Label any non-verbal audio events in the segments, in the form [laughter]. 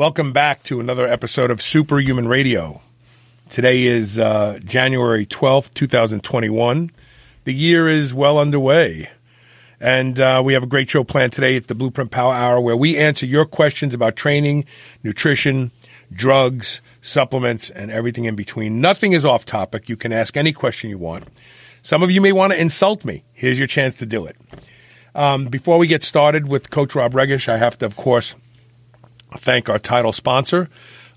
Welcome back to another episode of Superhuman Radio. Today is uh, January 12th, 2021. The year is well underway. And uh, we have a great show planned today at the Blueprint Power Hour where we answer your questions about training, nutrition, drugs, supplements, and everything in between. Nothing is off topic. You can ask any question you want. Some of you may want to insult me. Here's your chance to do it. Um, before we get started with Coach Rob Regish, I have to, of course, thank our title sponsor,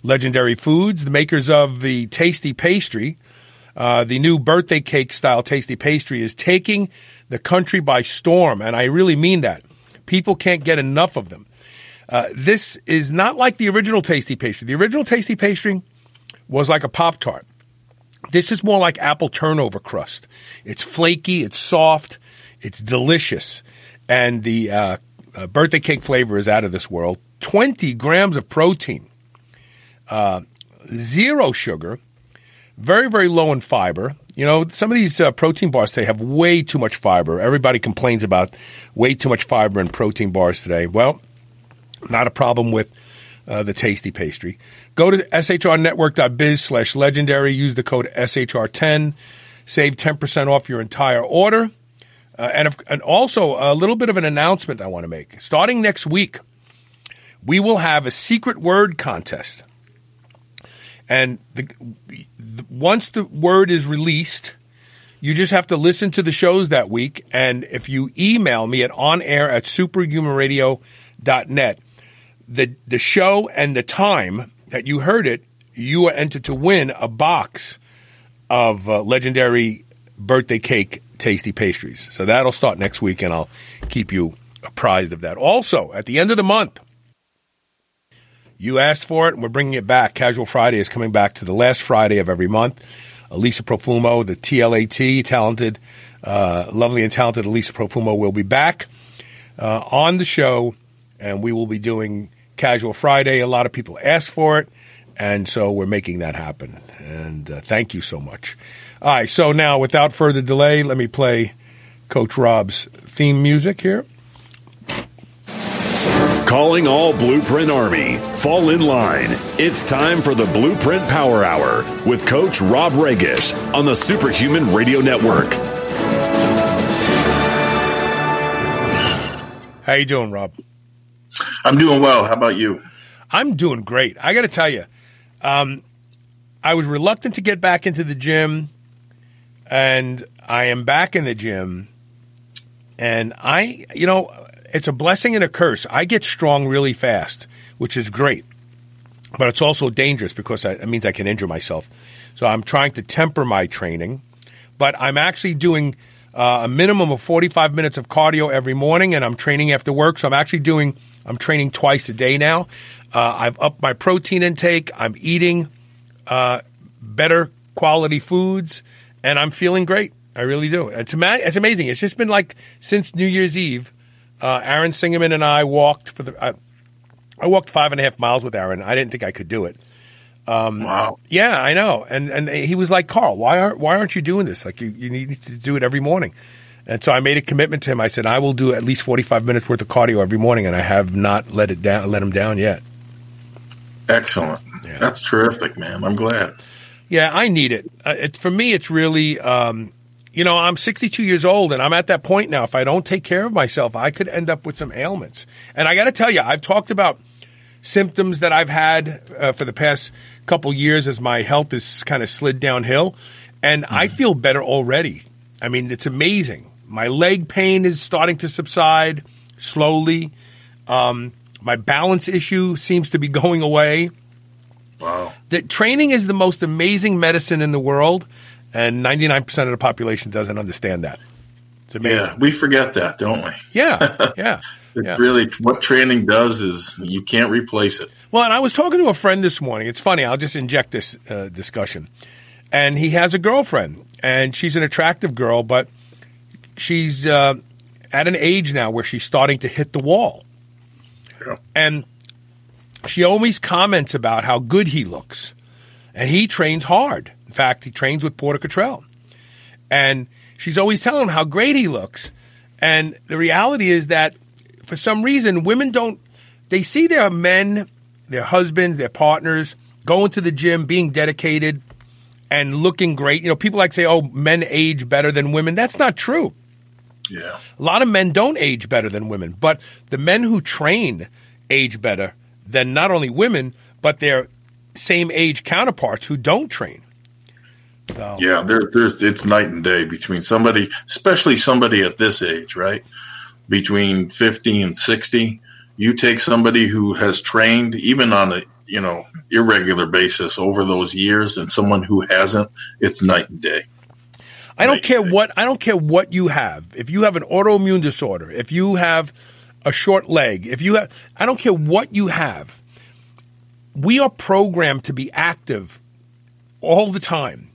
Legendary Foods, the makers of the Tasty Pastry. Uh, the new birthday cake style Tasty Pastry is taking the country by storm, and I really mean that. People can't get enough of them. Uh, this is not like the original Tasty Pastry. The original Tasty Pastry was like a Pop Tart. This is more like apple turnover crust. It's flaky, it's soft, it's delicious, and the uh, uh, birthday cake flavor is out of this world. 20 grams of protein, uh, zero sugar, very, very low in fiber. You know, some of these uh, protein bars today have way too much fiber. Everybody complains about way too much fiber in protein bars today. Well, not a problem with uh, the tasty pastry. Go to shrnetwork.biz slash legendary. Use the code SHR10. Save 10% off your entire order. Uh, and, if, and also a little bit of an announcement I want to make. Starting next week, we will have a secret word contest. And the, the, once the word is released, you just have to listen to the shows that week. And if you email me at onair at superhumanradio.net, the, the show and the time that you heard it, you are entered to win a box of uh, legendary birthday cake tasty pastries. So that'll start next week, and I'll keep you apprised of that. Also, at the end of the month, you asked for it, and we're bringing it back. Casual Friday is coming back to the last Friday of every month. Elisa Profumo, the TLAT, talented, uh, lovely and talented Elisa Profumo will be back uh, on the show, and we will be doing Casual Friday. A lot of people asked for it, and so we're making that happen. And uh, thank you so much. All right, so now without further delay, let me play Coach Rob's theme music here. Calling all Blueprint Army. Fall in line. It's time for the Blueprint Power Hour with Coach Rob Regish on the Superhuman Radio Network. How you doing, Rob? I'm doing well. How about you? I'm doing great. I got to tell you, um, I was reluctant to get back into the gym, and I am back in the gym. And I, you know, it's a blessing and a curse. I get strong really fast, which is great, but it's also dangerous because it means I can injure myself. So I'm trying to temper my training, but I'm actually doing uh, a minimum of 45 minutes of cardio every morning, and I'm training after work. So I'm actually doing I'm training twice a day now. Uh, I've upped my protein intake. I'm eating uh, better quality foods, and I'm feeling great. I really do. It's, ama- it's amazing. It's just been like since New Year's Eve uh, Aaron Singerman and I walked for the. I, I walked five and a half miles with Aaron. I didn't think I could do it. Um, wow. Yeah, I know. And and he was like, Carl, why aren't why aren't you doing this? Like you, you need to do it every morning. And so I made a commitment to him. I said I will do at least forty five minutes worth of cardio every morning, and I have not let it down let him down yet. Excellent. Yeah. That's terrific, man. I'm glad. Yeah, I need it. Uh, it for me, it's really um, you know, I'm 62 years old and I'm at that point now. If I don't take care of myself, I could end up with some ailments. And I got to tell you, I've talked about symptoms that I've had uh, for the past couple years as my health has kind of slid downhill. And mm-hmm. I feel better already. I mean, it's amazing. My leg pain is starting to subside slowly. Um, my balance issue seems to be [laughs] going away. Wow. That training is the most amazing medicine in the world and 99% of the population doesn't understand that. It's amazing. Yeah, we forget that, don't we? yeah, [laughs] yeah. Yeah. really, what training does is you can't replace it. Well, and I was talking to a friend this morning. It's funny. I'll just inject this uh, discussion. And he has a girlfriend, and she's an attractive girl, but she's uh, at an age now where she's starting to hit the wall. Yeah. And she always comments about how good he looks. And he trains hard. In fact, he trains with Porter Cottrell. And she's always telling him how great he looks. And the reality is that for some reason, women don't, they see their men, their husbands, their partners going to the gym, being dedicated and looking great. You know, people like to say, oh, men age better than women. That's not true. Yeah. A lot of men don't age better than women, but the men who train age better than not only women, but their same age counterparts who don't train. So, Yeah, there, there's it's night and day between somebody, especially somebody at this age, right? Between fifty and sixty, you take somebody who has trained even on a you know irregular basis over those years, and someone who hasn't, it's night and day. I don't care what I don't care what you have. If you have an autoimmune disorder, if you have a short leg, if you have I don't care what you have. We are programmed to be active all the time.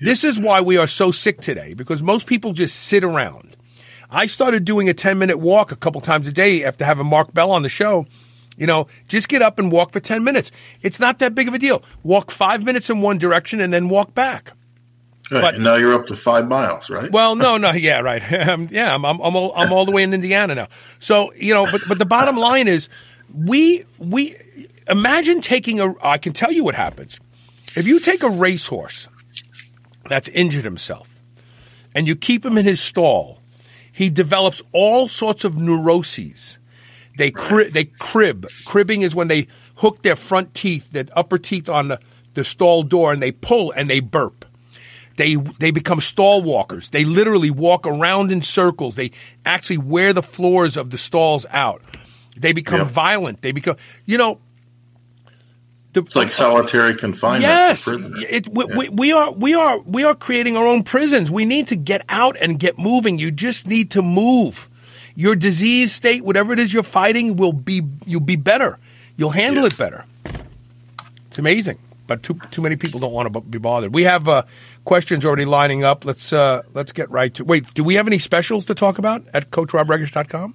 This is why we are so sick today because most people just sit around. I started doing a 10 minute walk a couple times a day after having Mark Bell on the show. You know, just get up and walk for 10 minutes. It's not that big of a deal. Walk five minutes in one direction and then walk back. Right, But- and now you're up to five miles, right? Well, no, no, yeah, right. [laughs] Um, yeah, I'm, I'm, I'm, all, I'm all the way in Indiana now. So you know, but but the bottom line is, we we imagine taking a. I can tell you what happens if you take a racehorse that's injured himself, and you keep him in his stall. He develops all sorts of neuroses. They cri- they crib. Cribbing is when they hook their front teeth, their upper teeth on the, the stall door, and they pull and they burp. They they become stall walkers. They literally walk around in circles. They actually wear the floors of the stalls out. They become Yep. violent. They become you know. The, It's like solitary confinement. Yes, it, we, we, we are we are we are creating our own prisons. We need to get out and get moving. You just need to move. Your disease state, whatever it is you're fighting, will be you'll be better. You'll handle Yeah. it better. It's amazing, but too too many people don't want to be bothered. We have uh, questions already lining up. Let's uh, let's get right to. Wait, do we have any specials to talk about at CoachRobRegish.com?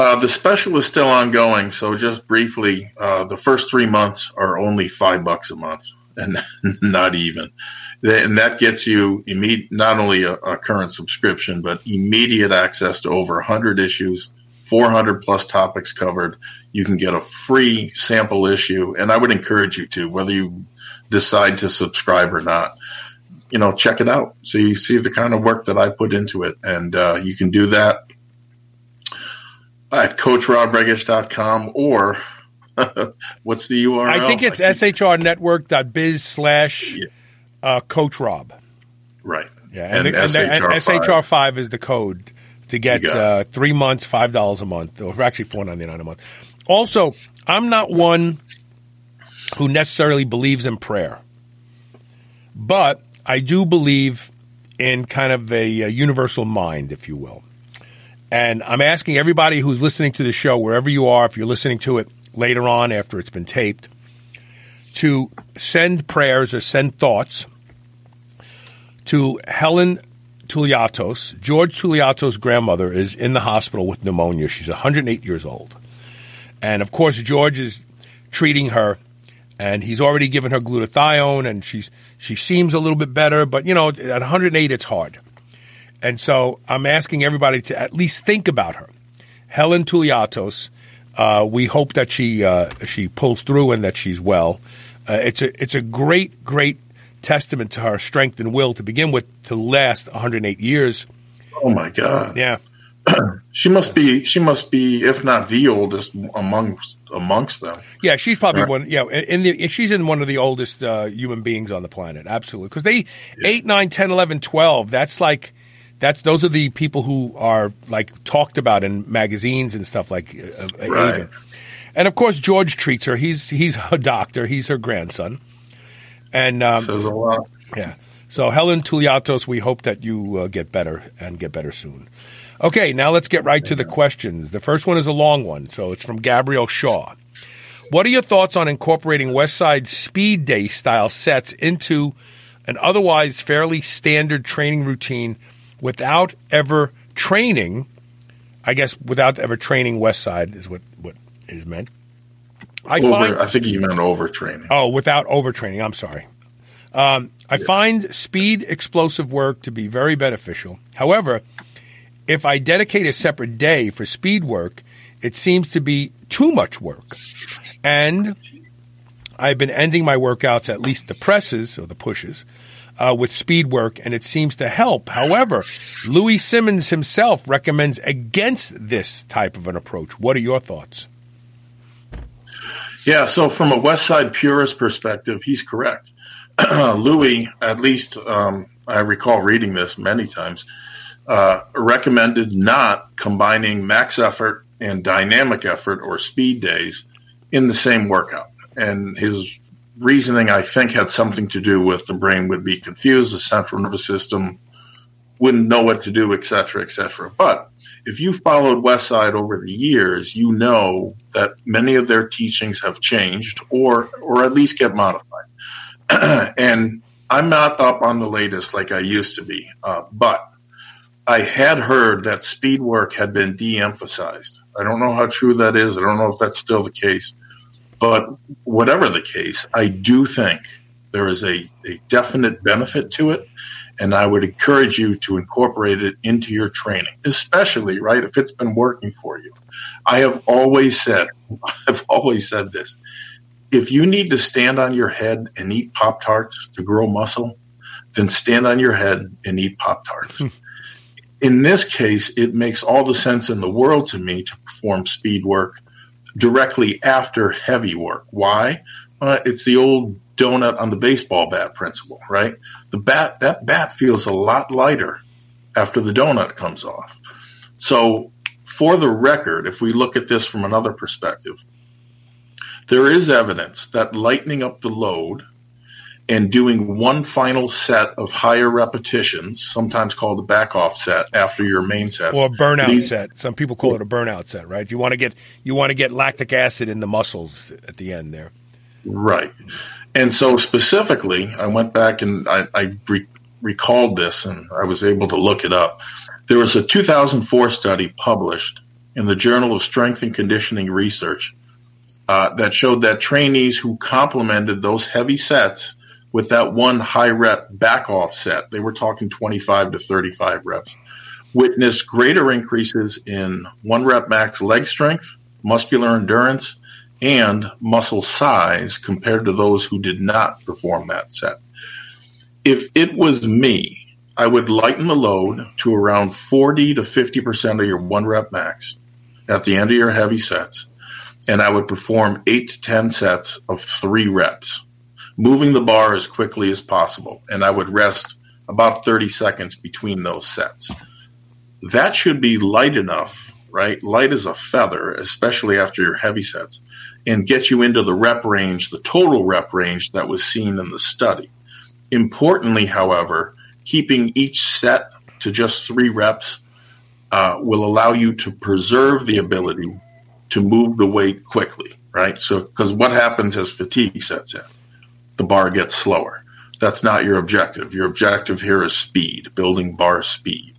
Uh, the special is still ongoing, so just briefly, uh, the first three months are only five bucks a month, and [laughs] not even. And that gets you imme- not only a, a current subscription, but immediate access to over 100 issues, 400 plus topics covered. You can get a free sample issue, and I would encourage you to, whether you decide to subscribe or not. You know, check it out so you see the kind of work that I put into it, and uh, you can do that at coachrobregish.com or [laughs] what's the URL? I think it's keep- shrnetwork.biz slash uh, Coach Rob. right. Yeah, and, the, and, the, and SHR5. SHR five is the code to get You got it. uh, three months, five dollars a month, or actually four ninety nine a month. Also, I'm not one who necessarily believes in prayer, but I do believe in kind of a, uh universal mind, if you will. And I'm asking everybody who's listening to the show, wherever you are, if you're listening to it later on after it's been taped, to send prayers or send thoughts to Helen Touliatos. George Touliatos' grandmother is in the hospital with pneumonia. She's 108 years old. And of course, George is treating her, and he's already given her glutathione, and she's she seems a little bit better, but you know, at 108, it's hard. And so I'm asking everybody to at least think about her. Helen Touliatos. Uh, we hope that she uh, she pulls through and that she's well. Uh, it's a it's a great great testament to her strength and will to begin with to last 108 years. Oh my God. Yeah, [clears throat] She must be. She must be, if not the oldest amongst amongst them. yeah, she's probably Right. one. Yeah, in the she's in one of the oldest uh, human beings on the planet. Absolutely, because they eight, nine, 10, 11, 12, That's like that's those are the people who are like talked about in magazines and stuff like uh, uh, Right. And of course, George treats her. He's he's a doctor. He's her grandson. And um, Says a lot. Yeah. So Helen Touliatos, we hope that you uh, get better and get better soon. Okay, now let's get right to the questions. The first one is a long one, so it's from Gabriel Shaw. What are your thoughts on incorporating Westside Speed Day style sets into an otherwise fairly standard training routine without ever training? I guess without ever training West Side is what, what is meant. I over, find I think you meant overtraining. Oh, without overtraining. I'm sorry. Um, I yeah. find speed explosive work to be very beneficial. However, if I dedicate a separate day for speed work, it seems to be too much work. And I've been ending my workouts, at least the presses or the pushes, uh, with speed work, and it seems to help. However, Louie Simmons himself recommends against this type of an approach. What are your thoughts? Yeah, so from a West Side purist perspective, he's correct. [clears throat] Louie, at least um, I recall reading this many times, uh, recommended not combining max effort and dynamic effort or speed days in the same workout. And his reasoning, I think, had something to do with the brain would be confused, the central nervous system wouldn't know what to do, et cetera, et cetera. But if you followed Westside over the years, you know that many of their teachings have changed or or at least get modified. [clears throat] and I'm not up on the latest like I used to be, uh, but I had heard that speed work had been de-emphasized. I don't know how true that is. I don't know if that's still the case. But whatever the case, I do think there is a, a definite benefit to it. And I would encourage you to incorporate it into your training, especially, right, if it's been working for you. I have always said, [laughs] I've always said this. If you need to stand on your head and eat Pop Tarts to grow muscle, then stand on your head and eat Pop Tarts. Hmm. in this case, it makes all the sense in the world to me to perform speed work directly after heavy work. Why? Uh, it's the old donut on the baseball bat principle, right? The bat that bat feels a lot lighter after the donut comes off. So, for the record, if we look at this from another perspective, there is evidence that lightening up the load and doing one final set of higher repetitions, sometimes called the back off set after your main set, or a burnout these, set. Some people call it a burnout set, right? You want to get you want to get lactic acid in the muscles at the end there, right? And so specifically, I went back and I, I re- recalled this, and I was able to look it up. There was a 2004 study published in the Journal of Strength and Conditioning Research uh, that showed that trainees who complemented those heavy sets with that one high rep back off set, they were talking 25 to 35 reps, witnessed greater increases in one rep max leg strength, muscular endurance, and muscle size compared to those who did not perform that set. If it was me, I would lighten the load to around 40 to 50% of your one rep max at the end of your heavy sets, and I would perform 8 to 10 sets of three reps moving the bar as quickly as possible. And I would rest about 30 seconds between those sets. That should be light enough, right? Light as a feather, especially after your heavy sets, and get you into the rep range, the total rep range that was seen in the study. Importantly, however, keeping each set to just three reps uh, will allow you to preserve the ability to move the weight quickly, right? So, because what happens as fatigue sets in? The bar gets slower. That's not your objective. Your objective here is speed, building bar speed.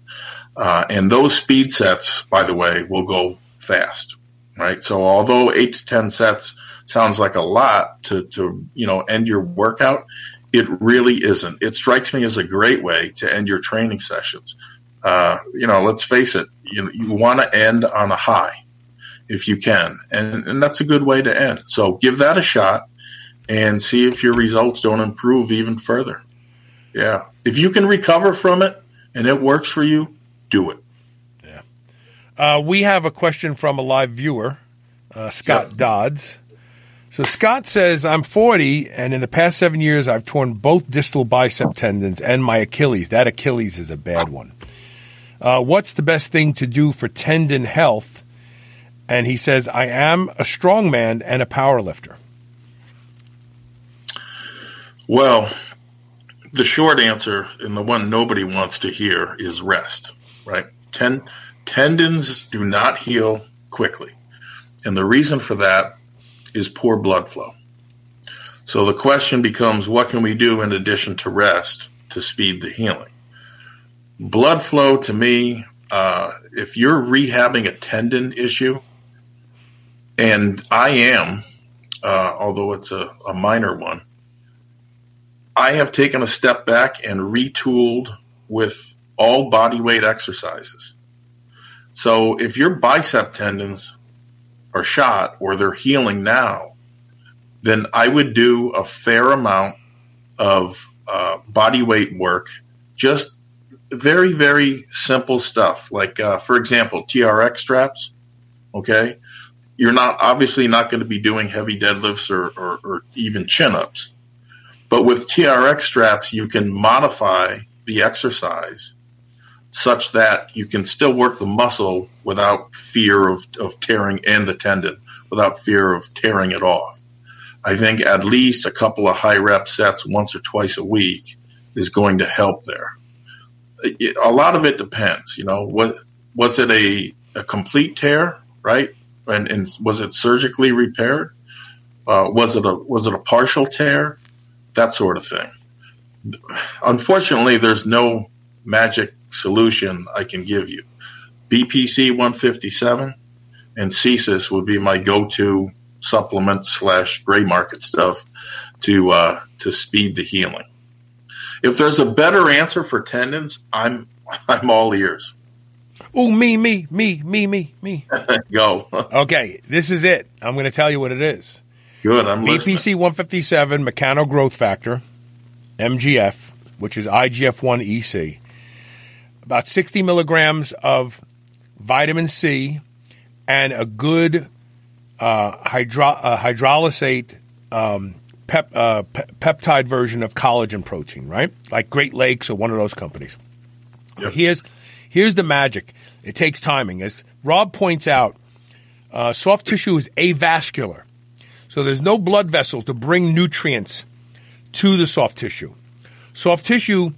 Uh, and those speed sets, by the way, will go fast, right? So although eight to 10 sets sounds like a lot to, to, you know, end your workout, it really isn't. It strikes me as a great way to end your training sessions. Uh, you know, let's face it, you, you want to end on a high if you can. And, and that's a good way to end. So give that a shot and see if your results don't improve even further. Yeah. If you can recover from it and it works for you, do it. Yeah. Uh, we have a question from a live viewer, uh, Scott yep. Dodds. So Scott says, I'm 40, and in the past seven years, I've torn both distal bicep tendons and my Achilles. That Achilles is a bad one. Uh, what's the best thing to do for tendon health? And he says, I am a strong man and a power lifter. Well, the short answer, and the one nobody wants to hear, is rest, right? 10, tendons do not heal quickly. And the reason for that is poor blood flow. So the question becomes what can we do in addition to rest to speed the healing? Blood flow to me, uh, if you're rehabbing a tendon issue, and I am, uh, although it's a, a minor one, I have taken a step back and retooled with all body weight exercises. So if your bicep tendons are shot or they're healing now, then I would do a fair amount of uh, body weight work, just very, very simple stuff. Like, uh, for example, TRX straps. Okay. You're not obviously not going to be doing heavy deadlifts or, or, or even chin ups. But with TRX straps, you can modify the exercise such that you can still work the muscle without fear of, of tearing and the tendon, without fear of tearing it off. I think at least a couple of high rep sets once or twice a week is going to help there. a lot of it depends, you know, what was it a, a complete tear, right? And, and was it surgically repaired? Uh, was it a was it a partial tear? That sort of thing. Unfortunately, there's no magic solution I can give you. BPC 157 and CSIS would be my go-to supplement slash gray market stuff to uh, to speed the healing. If there's a better answer for tendons, I'm [laughs] I'm all ears. Oh, me, me, me, me, me, me. [laughs] Go. okay, this is it. I'm going to tell you what it is. Good. I'm BPC listening. 157 mechano growth factor, MGF, which is IGF 1 EC about 60 milligrams of vitamin C and a good uh, hydro- uh, hydrolysate um, pep- uh, pe- peptide version of collagen protein, right? Like Great Lakes or one of those companies. Yep. Here's here's the magic. It takes timing, as Rob points out. Uh, soft tissue is avascular, so there's no blood vessels to bring nutrients to the soft tissue. Soft tissue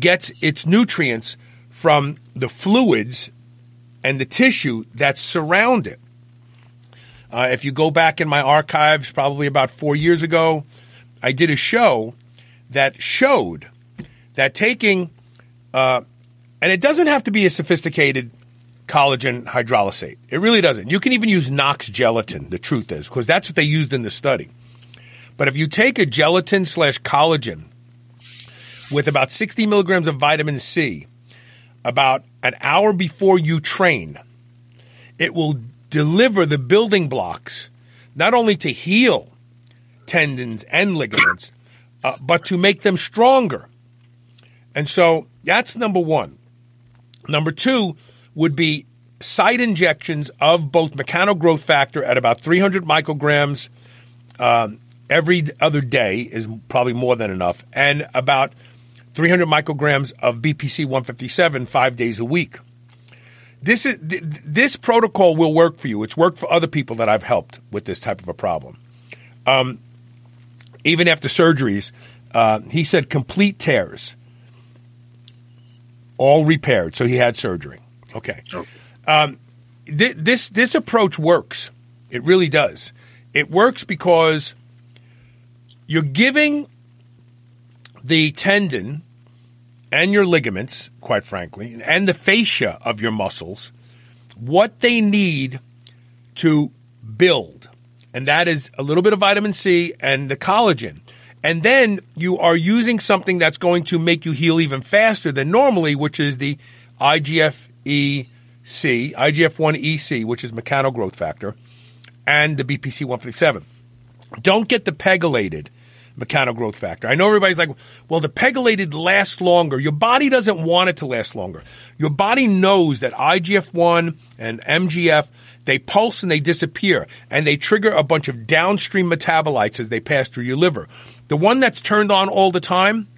gets its nutrients from the fluids and the tissue that surround it. Uh, if you go back in my archives, probably about four years ago, I did a show that showed that taking, uh, and it doesn't have to be a sophisticated collagen hydrolysate. It really doesn't. You can even use Knox gelatin, the truth is, because that's what they used in the study. But if you take a gelatin slash collagen with about 60 milligrams of vitamin C, about an hour before you train, it will deliver the building blocks not only to heal tendons and ligaments, uh, but to make them stronger. And so that's number one. Number two would be site injections of both mechano factor at about 300 micrograms um, every other day is probably more than enough, and about 300 micrograms of BPC 157 five days a week. This is this protocol will work for you. It's worked for other people that I've helped with this type of a problem. Um, even after surgeries, uh, he said complete tears, all repaired. So he had surgery. Okay. okay. Um, th- this this approach works. It really does. It works because you're giving the tendon and your ligaments, quite frankly, and the fascia of your muscles, what they need to build. And that is a little bit of vitamin C and the collagen. And then you are using something that's going to make you heal even faster than normally, which is the IGF EC, IGF 1 EC, which is mechano growth factor, and the BPC 157. Don't get the pegylated mechano growth factor. I know everybody's like, well, the pegylated lasts longer. Your body doesn't want it to last longer. Your body knows that IGF 1 and MGF, they pulse and they disappear, and they trigger a bunch of downstream metabolites as they pass through your liver. The one that's turned on all the time,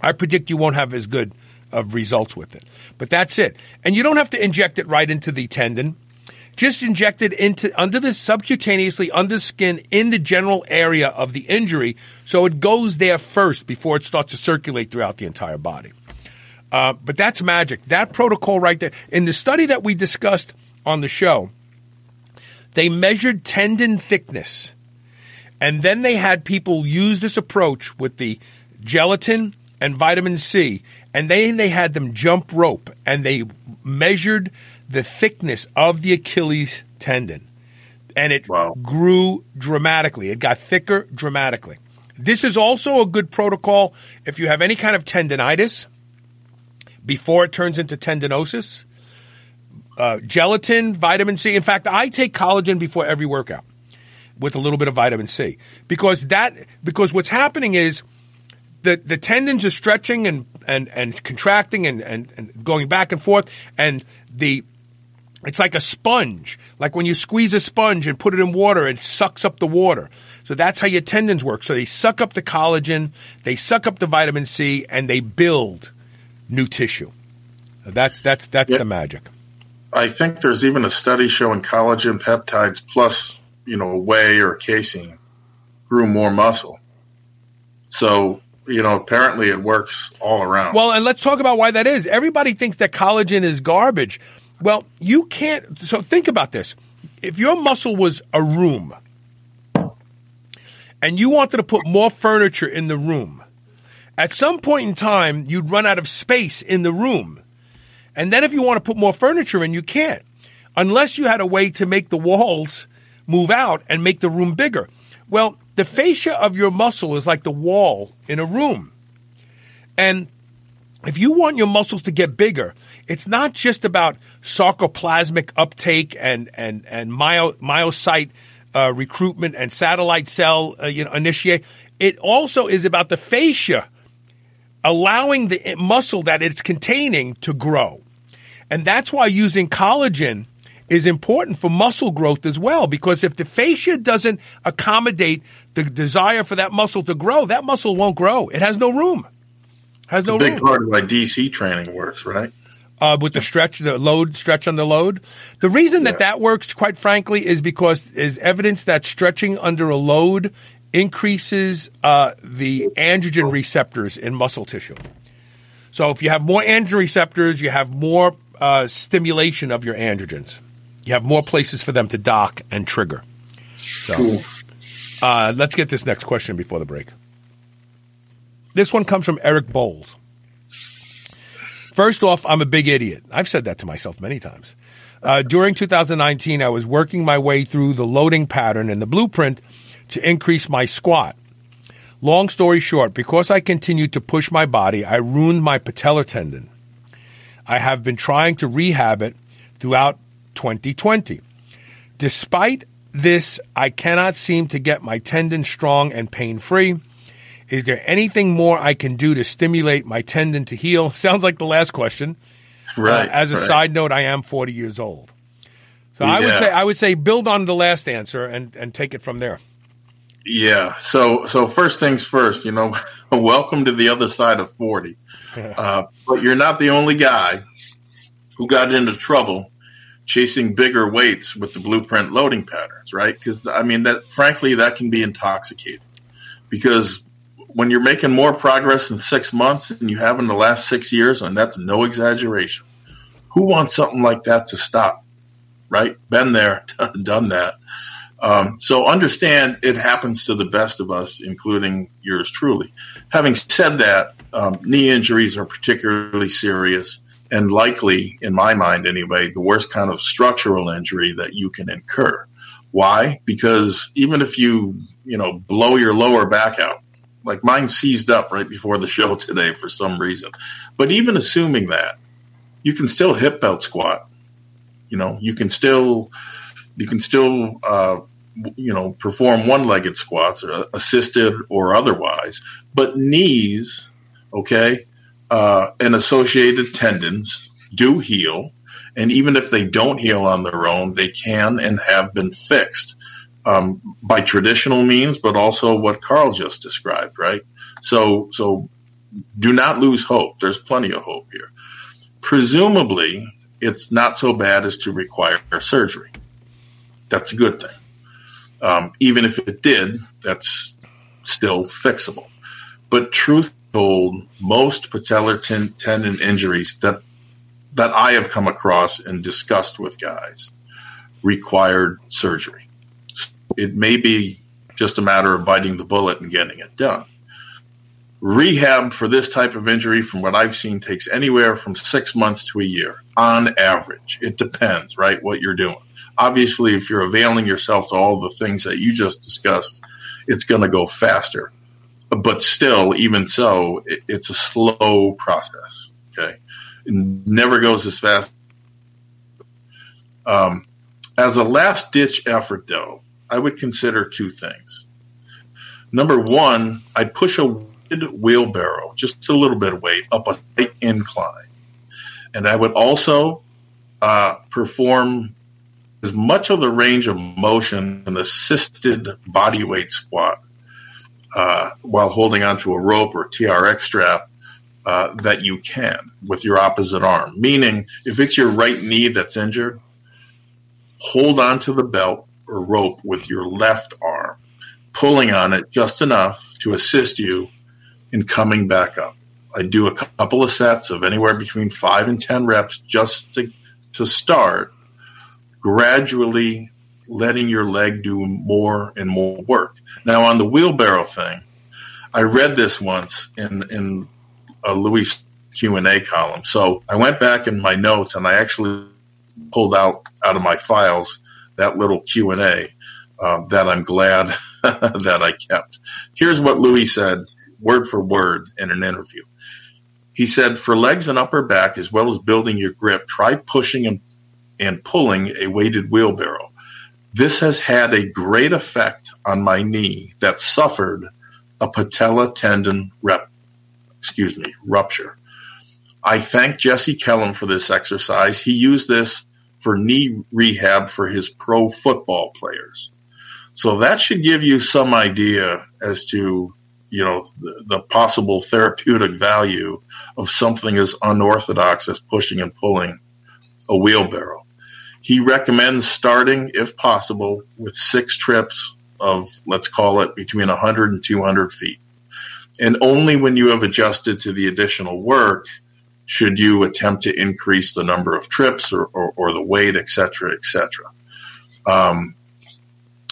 I predict you won't have as good of results with it. But that's it. And you don't have to inject it right into the tendon just inject it into under the subcutaneously under the skin in the general area of the injury, so it goes there first before it starts to circulate throughout the entire body. Uh, but that's magic. That protocol right there. In the study that we discussed on the show, they measured tendon thickness. And then they had people use this approach with the gelatin and vitamin C. And then they had them jump rope and they measured the thickness of the Achilles tendon. And it Wow. grew dramatically. It got thicker dramatically. This is also a good protocol if you have any kind of tendonitis before it turns into tendinosis. Uh, gelatin, vitamin C. In fact, I take collagen before every workout with a little bit of vitamin C because that because what's happening is the the tendons are stretching and and and contracting and and, and going back and forth and the it's like a sponge. Like when you squeeze a sponge and put it in water, it sucks up the water. So that's how your tendons work. So they suck up the collagen, they suck up the vitamin C, and they build new tissue. That's that's that's the magic. I think there's even a study showing collagen peptides plus, you know, whey or casein grew more muscle. So, you know, apparently it works all around. Well, and let's talk about why that is. Everybody thinks that collagen is garbage. Well, you can't. So think about this. If your muscle was a room and you wanted to put more furniture in the room, at some point in time, you'd run out of space in the room. And then if you want to put more furniture in, you can't. Unless you had a way to make the walls move out and make the room bigger. Well, the fascia of your muscle is like the wall in a room. And if you want your muscles to get bigger, it's not just about sarcoplasmic uptake and and and myo, myocyte uh, recruitment and satellite cell uh, you know initiate. It also is about the fascia allowing the muscle that it's containing to grow, and that's why using collagen is important for muscle growth as well. Because if the fascia doesn't accommodate the desire for that muscle to grow, that muscle won't grow. It has no room. Has it's no a big room part of why DC training works, right? uh, with the stretch, the load, stretch under load. The reason that that works, quite frankly, is because is evidence that stretching under a load increases uh, the androgen receptors in muscle tissue. So if you have more androgen receptors, you have more uh, stimulation of your androgens. You have more places for them to dock and trigger. So uh, let's get this next question before the break. This one comes from Eric Bowles. First off, I'm a big idiot. I've said that to myself many times. Uh, during 2019, I was working my way through the loading pattern and the blueprint to increase my squat. Long story short, because I continued to push my body, I ruined my patellar tendon. I have been trying to rehab it throughout 2020. Despite this, I cannot seem to get my tendon strong and pain free. Is there anything more I can do to stimulate my tendon to heal? [laughs] Sounds like the last question. Right. Uh, as a right. side note, I am 40 years old. So I would say I would say build on the last answer and, and take it from there. Yeah. So so first things first, you know, [laughs] welcome to the other side of forty. [laughs] Uh, but you're not the only guy who got into trouble chasing bigger weights with the blueprint loading patterns, right? Because I mean that frankly that can be intoxicating because when you're making more progress in six months than you have in the last six years, and that's no exaggeration, who wants something like that to stop? Right? Been there, [laughs] done that. Um, so understand it happens to the best of us, including yours truly. Having said that, um, knee injuries are particularly serious and likely, in my mind anyway, the worst kind of structural injury that you can incur. Why? Because even if you, you know, blow your lower back out, like mine seized up right before the show [laughs] today for some reason. But even assuming that, you can still hip belt squat. You know, you can still you can still uh, you know perform one-legged squats or assisted or otherwise but knees okay uh, and associated tendons do heal and even if they don't heal on their own they can and have been fixed um, by traditional means but also what carl just described right so so do not lose hope there's plenty of hope here presumably it's not so bad as to require surgery that's a good thing. Um, even if it did, that's still fixable. But truthfully, told most patellar ten- tendon injuries that that I have come across and discussed with guys required surgery. It may be just a matter of biting the bullet and getting it done. Rehab for this type of injury, from what I've seen, takes anywhere from six months to a year on average. It depends, right, what you're doing. Obviously, if you're availing yourself to all the things that you just discussed, it's going to go faster. But still, even so, it, it's a slow process. Okay. It never goes as fast. Um, as a last ditch effort, though, I would consider two things. Number one, I'd push a wheelbarrow, just a little bit of weight, up a slight incline. And I would also uh, perform as much of the range of motion an assisted body weight squat uh, while holding onto a rope or a TRX strap uh, that you can with your opposite arm. Meaning, if it's your right knee that's injured, hold onto the belt or rope with your left arm, pulling on it just enough to assist you in coming back up. I do a couple of sets of anywhere between five and 10 reps just to, to start, gradually letting your leg do more and more work. Now, on the wheelbarrow thing, I read this once in, in a Louie Q&A column. So I went back in my notes and I actually pulled out out of my files that little Q&A um, that I'm glad [laughs] that I kept. Here's what Louie said word for word in an interview. He said, for legs and upper back, as well as building your grip, try pushing and, and pulling a weighted wheelbarrow. This has had a great effect on my knee that suffered a patella tendon rep, excuse me, rupture. I thank Jesse Kellum for this exercise. He used this for knee rehab for his pro football players. So that should give you some idea as to you know the, the, possible therapeutic value of something as unorthodox as pushing and pulling a wheelbarrow. He recommends starting, if possible, with six trips of let's call it between 100 and 200 feet, and only when you have adjusted to the additional work should you attempt to increase the number of trips or, or, or the weight, et cetera, et cetera. Um,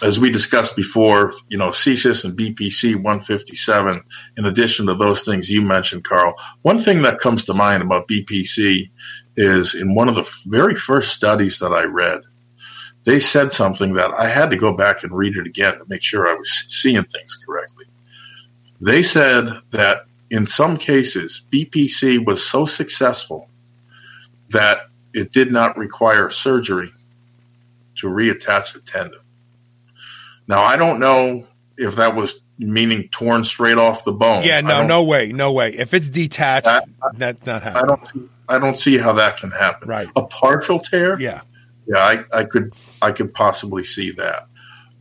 as we discussed before, you know, CSIS and BPC 157, in addition to those things you mentioned, Carl, one thing that comes to mind about BPC is in one of the very first studies that I read, they said something that I had to go back and read it again to make sure I was seeing things correctly. They said that in some cases, BPC was so successful that it did not require surgery to reattach the tendon. Now I don't know if that was meaning torn straight off the bone. Yeah, no, no way, no way. If it's detached, that, that's not happening. I don't see, I don't see how that can happen. Right. A partial tear? Yeah. Yeah, I, I could I could possibly see that.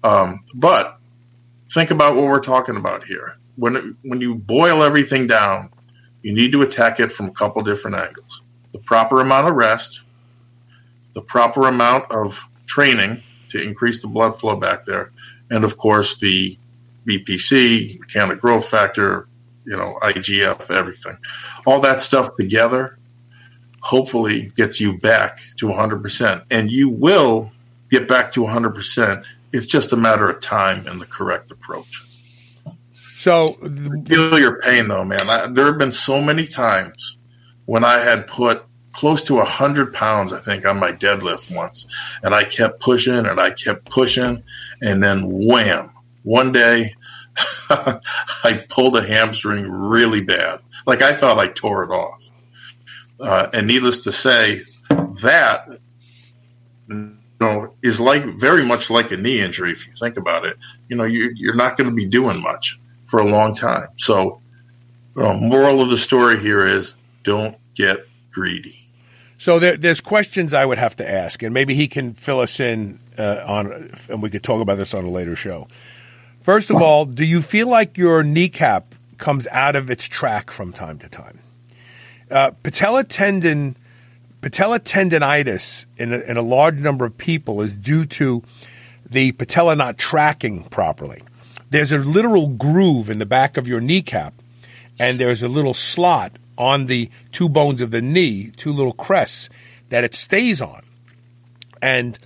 Um, but think about what we're talking about here. When it, when you boil everything down, you need to attack it from a couple different angles. The proper amount of rest, the proper amount of training to increase the blood flow back there, and of course the BPC, mechano growth factor, you know, IGF, everything. All that stuff together hopefully gets you back to 100%. And you will get back to 100%. It's just a matter of time and the correct approach. So, I feel your pain though, man. I, there have been so many times when I had put close to 100 pounds, I think, on my deadlift once. And I kept pushing and I kept pushing. And then wham, one day [laughs] I pulled a hamstring really bad. Like I thought I tore it off. Uh, and needless to say, that you know is like very much like a knee injury. If you think about it, you know you're, you're not going to be doing much for a long time. So, uh, moral of the story here is don't get greedy. So there, there's questions I would have to ask, and maybe he can fill us in uh, on, and we could talk about this on a later show. First of all, do you feel like your kneecap comes out of its track from time to time? Uh, patella tendon, patella tendonitis in a, in a large number of people is due to the patella not tracking properly. There's a literal groove in the back of your kneecap, and there's a little slot on the two bones of the knee, two little crests that it stays on. And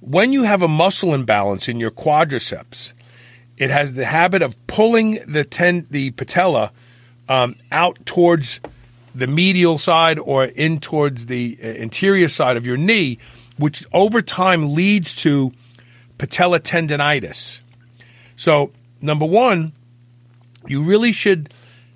when you have a muscle imbalance in your quadriceps, it has the habit of pulling the ten, the patella um, out towards the medial side or in towards the uh, interior side of your knee, which over time leads to patella tendonitis. So, number one, you really should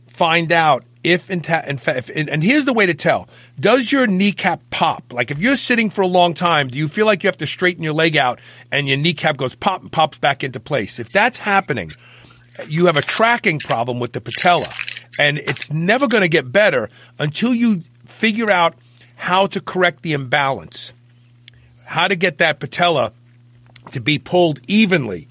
find out if in, ta- in fact, and here's the way to tell: Does your kneecap pop? Like if you're sitting for a long time, do you feel like you have to straighten your leg out and your kneecap goes pop and pops back into place? If that's happening, you have a tracking problem with the patella, and it's never going to get better until you figure out how to correct the imbalance, how to get that patella to be pulled evenly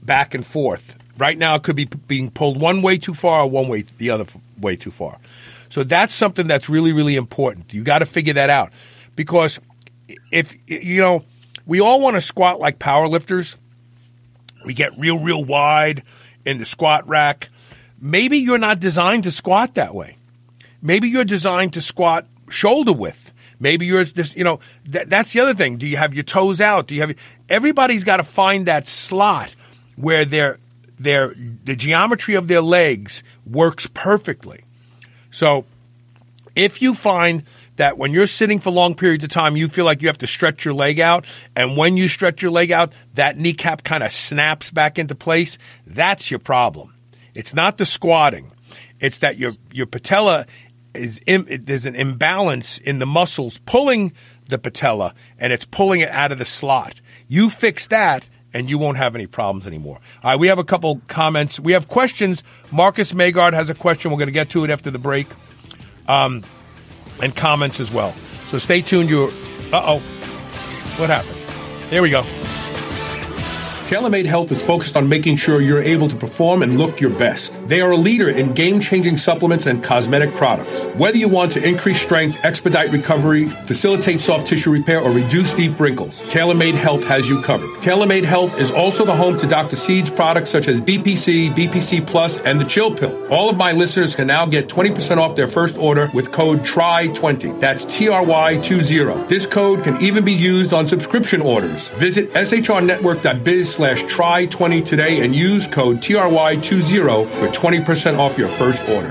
back and forth. Right now, it could be being pulled one way too far or one way the other way too far. So that's something that's really, really important. You got to figure that out because if you know, we all want to squat like power lifters. We get real, real wide in the squat rack. Maybe you're not designed to squat that way. Maybe you're designed to squat shoulder width. Maybe you're just, you know, that, that's the other thing. Do you have your toes out? Do you have, everybody's got to find that slot where their, their, the geometry of their legs works perfectly. So if you find that when you're sitting for long periods of time, you feel like you have to stretch your leg out. And when you stretch your leg out, that kneecap kind of snaps back into place. That's your problem. It's not the squatting. It's that your, your patella is there's an imbalance in the muscles pulling the patella and it's pulling it out of the slot. You fix that and you won't have any problems anymore. All right, we have a couple comments. We have questions. Marcus Magard has a question. We're going to get to it after the break. Um, and comments as well. So stay tuned. You're, uh oh. What happened? There we go. TaylorMade Health is focused on making sure you're able to perform and look your best. They are a leader in game changing supplements and cosmetic products. Whether you want to increase strength, expedite recovery, facilitate soft tissue repair, or reduce deep wrinkles, TaylorMade Health has you covered. TaylorMade Health is also the home to Dr. Seed's products such as BPC, BPC Plus, and the Chill Pill. All of my listeners can now get 20% off their first order with code TRY20. That's T R Y 20. This code can even be used on subscription orders. Visit shrnetwork.biz slash try20 today and use code TRY20 for 20% off your first order.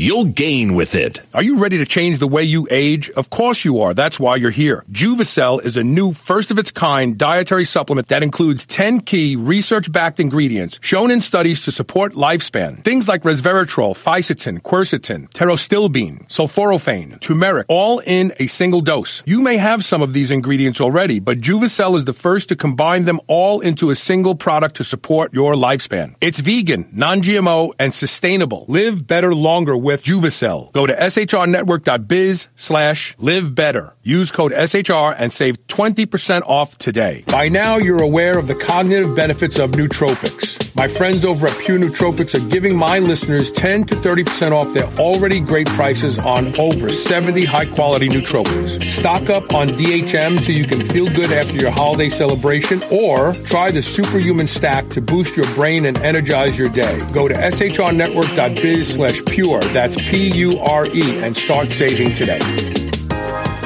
you'll gain with it. Are you ready to change the way you age? Of course you are. That's why you're here. Juvicel is a new first of its kind dietary supplement that includes 10 key research backed ingredients shown in studies to support lifespan. Things like resveratrol, fisetin, quercetin, pterostilbene, sulforaphane, turmeric, all in a single dose. You may have some of these ingredients already, but Juvicel is the first to combine them all into a single product to support your lifespan. It's vegan, non-GMO, and sustainable. Live better longer with with Juvicel. Go to shrnetwork.biz slash live better. Use code SHR and save 20% off today. By now, you're aware of the cognitive benefits of nootropics. My friends over at Pure Nootropics are giving my listeners 10 to 30% off their already great prices on over 70 high quality nootropics. Stock up on DHM so you can feel good after your holiday celebration or try the superhuman stack to boost your brain and energize your day. Go to shrnetwork.biz slash pure. That's P-U-R-E and start saving today.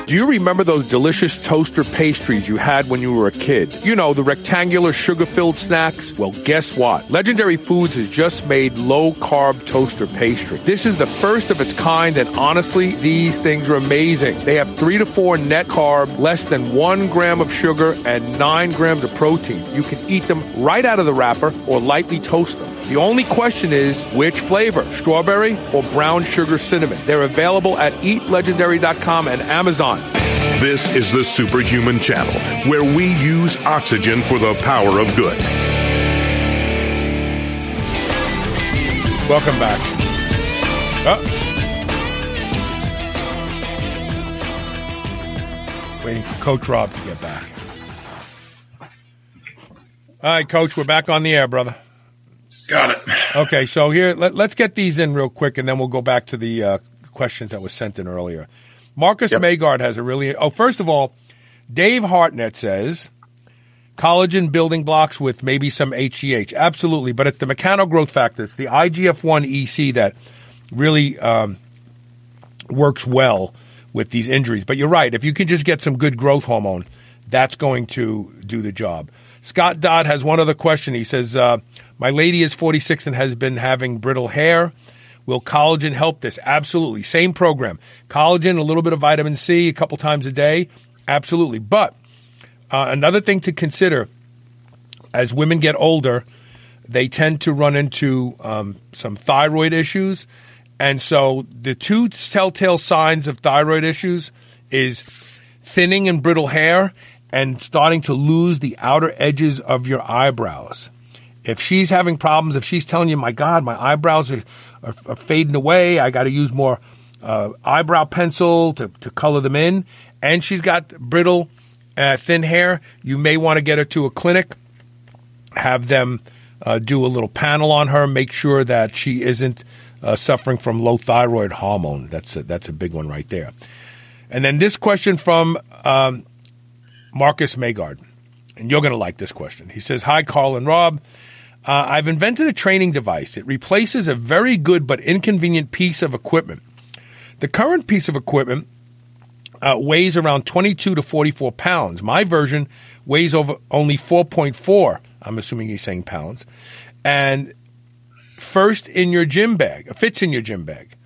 Do you remember those delicious toaster pastries you had when you were a kid? You know, the rectangular sugar filled snacks? Well, guess what? Legendary Foods has just made low carb toaster pastry. This is the first of its kind, and honestly, these things are amazing. They have three to four net carb, less than one gram of sugar, and nine grams of protein. You can eat them right out of the wrapper or lightly toast them. The only question is which flavor, strawberry or brown sugar cinnamon. They're available at eatlegendary.com and Amazon. This is the Superhuman Channel, where we use oxygen for the power of good. Welcome back. Oh. Waiting for Coach Rob to get back. All right, Coach, we're back on the air, brother. Got it. Okay, so here, let, us get these in real quick, and then we'll go back to the uh, questions that was sent in earlier. Marcus yep. Magard has a really. Oh, first of all, Dave Hartnett says collagen building blocks with maybe some HGH. Absolutely, but it's the mechano growth factor. It's the IGF 1 EC that really um, works well with these injuries. But you're right. If you can just get some good growth hormone, that's going to do the job. Scott Dodd has one other question. He says, uh, My lady is 46 and has been having brittle hair. Will collagen help this? Absolutely. Same program. Collagen, a little bit of vitamin C a couple times a day. Absolutely. But uh, another thing to consider as women get older, they tend to run into um, some thyroid issues. And so the two telltale signs of thyroid issues is thinning and brittle hair and starting to lose the outer edges of your eyebrows. If she's having problems, if she's telling you, my God, my eyebrows are, are, are fading away, I got to use more uh, eyebrow pencil to, to color them in, and she's got brittle, uh, thin hair, you may want to get her to a clinic, have them uh, do a little panel on her, make sure that she isn't uh, suffering from low thyroid hormone. That's a, that's a big one right there. And then this question from um, Marcus Magard. And you're going to like this question. He says, Hi, Carl and Rob. Uh, I've invented a training device. It replaces a very good but inconvenient piece of equipment. The current piece of equipment uh, weighs around 22 to 44 pounds. My version weighs over only 4.4. I'm assuming he's saying pounds. And first in your gym bag, fits in your gym bag.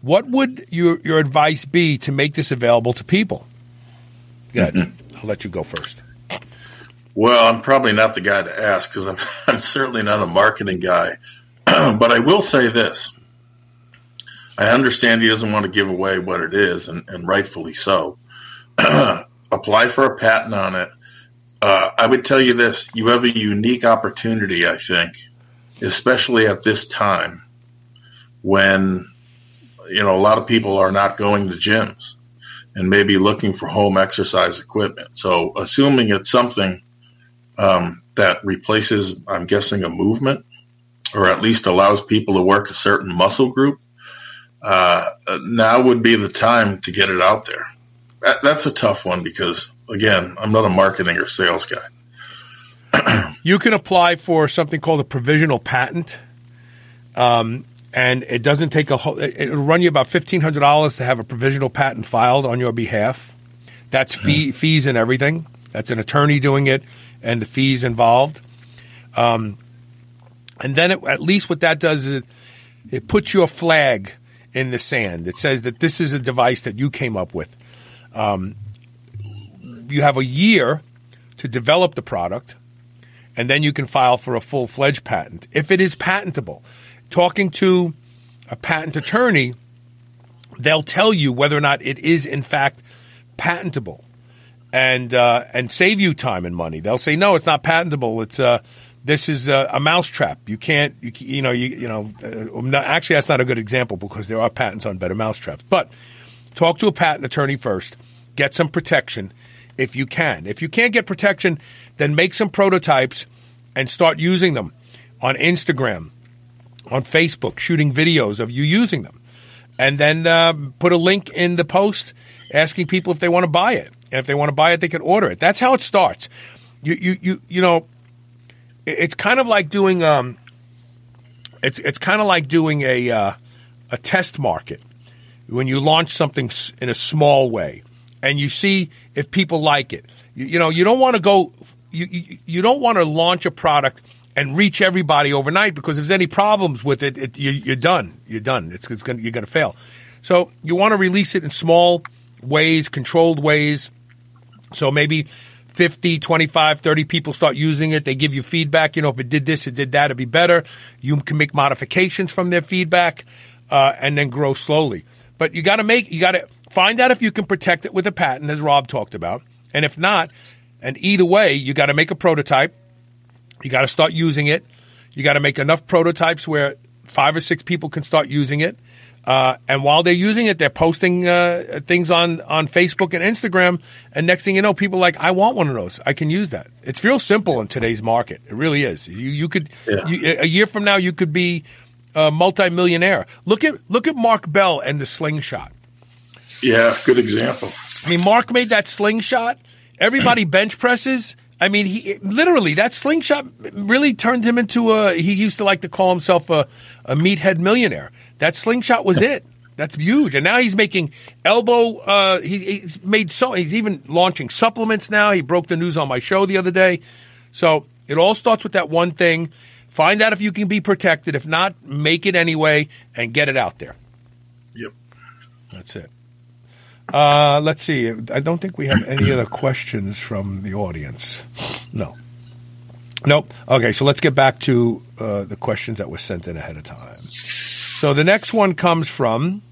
What would your, your advice be to make this available to people? Good. Mm-hmm. I'll let you go first. Well, I'm probably not the guy to ask because I'm, [laughs] I'm certainly not a marketing guy. [clears throat] but I will say this I understand he doesn't want to give away what it is, and, and rightfully so. [clears throat] Apply for a patent on it. Uh, I would tell you this you have a unique opportunity, I think, especially at this time when you know a lot of people are not going to gyms and maybe looking for home exercise equipment. So, assuming it's something um, that replaces, I'm guessing, a movement or at least allows people to work a certain muscle group, uh, now would be the time to get it out there. That, that's a tough one because, again, I'm not a marketing or sales guy. [clears throat] you can apply for something called a provisional patent. Um, and it doesn't take a whole. It'll run you about fifteen hundred dollars to have a provisional patent filed on your behalf. That's fee, fees and everything. That's an attorney doing it, and the fees involved. Um, and then it, at least what that does is it, it puts your flag in the sand. It says that this is a device that you came up with. Um, you have a year to develop the product, and then you can file for a full fledged patent if it is patentable talking to a patent attorney, they'll tell you whether or not it is in fact patentable, and uh, and save you time and money. They'll say no, it's not patentable. It's uh, this is a, a mousetrap. You can't, you, you know, you, you know. Uh, actually, that's not a good example because there are patents on better mousetraps. But talk to a patent attorney first. Get some protection if you can. If you can't get protection, then make some prototypes and start using them on Instagram on Facebook shooting videos of you using them. And then uh, put a link in the post asking people if they want to buy it. And if they want to buy it, they can order it. That's how it starts. You, you, you, you know, it's kind of like doing, um, it's, it's kind of like doing a, uh, a test market when you launch something in a small way and you see if people like it. You, you know, you don't want to go, you, you, you don't want to launch a product – and reach everybody overnight because if there's any problems with it, it you, are done. You're done. It's, it's gonna, you're going to fail. So you want to release it in small ways, controlled ways. So maybe 50, 25, 30 people start using it. They give you feedback. You know, if it did this, it did that, it'd be better. You can make modifications from their feedback uh, and then grow slowly. But you got to make, you got to find out if you can protect it with a patent, as Rob talked about. And if not, and either way, you got to make a prototype you got to start using it. You got to make enough prototypes where five or six people can start using it. Uh, and while they're using it, they're posting uh, things on, on Facebook and Instagram. And next thing you know, people are like, I want one of those. I can use that. It's real simple in today's market. It really is. You, you could, Yeah. you, a year from now, you could be a multimillionaire. Look at, look at Mark Bell and the slingshot. Yeah, good example. I mean, Mark made that slingshot. Everybody bench presses. I mean, he literally that slingshot really turned him into a. He used to like to call himself a, a meathead millionaire. That slingshot was it. That's huge, and now he's making elbow. Uh, he, he's made so. He's even launching supplements now. He broke the news on my show the other day. So it all starts with that one thing. Find out if you can be protected. If not, make it anyway and get it out there. Yep. That's it. Uh, let's see. I don't think we have any other questions from the audience. No. Nope. Okay, so let's get back to uh, the questions that were sent in ahead of time. So the next one comes from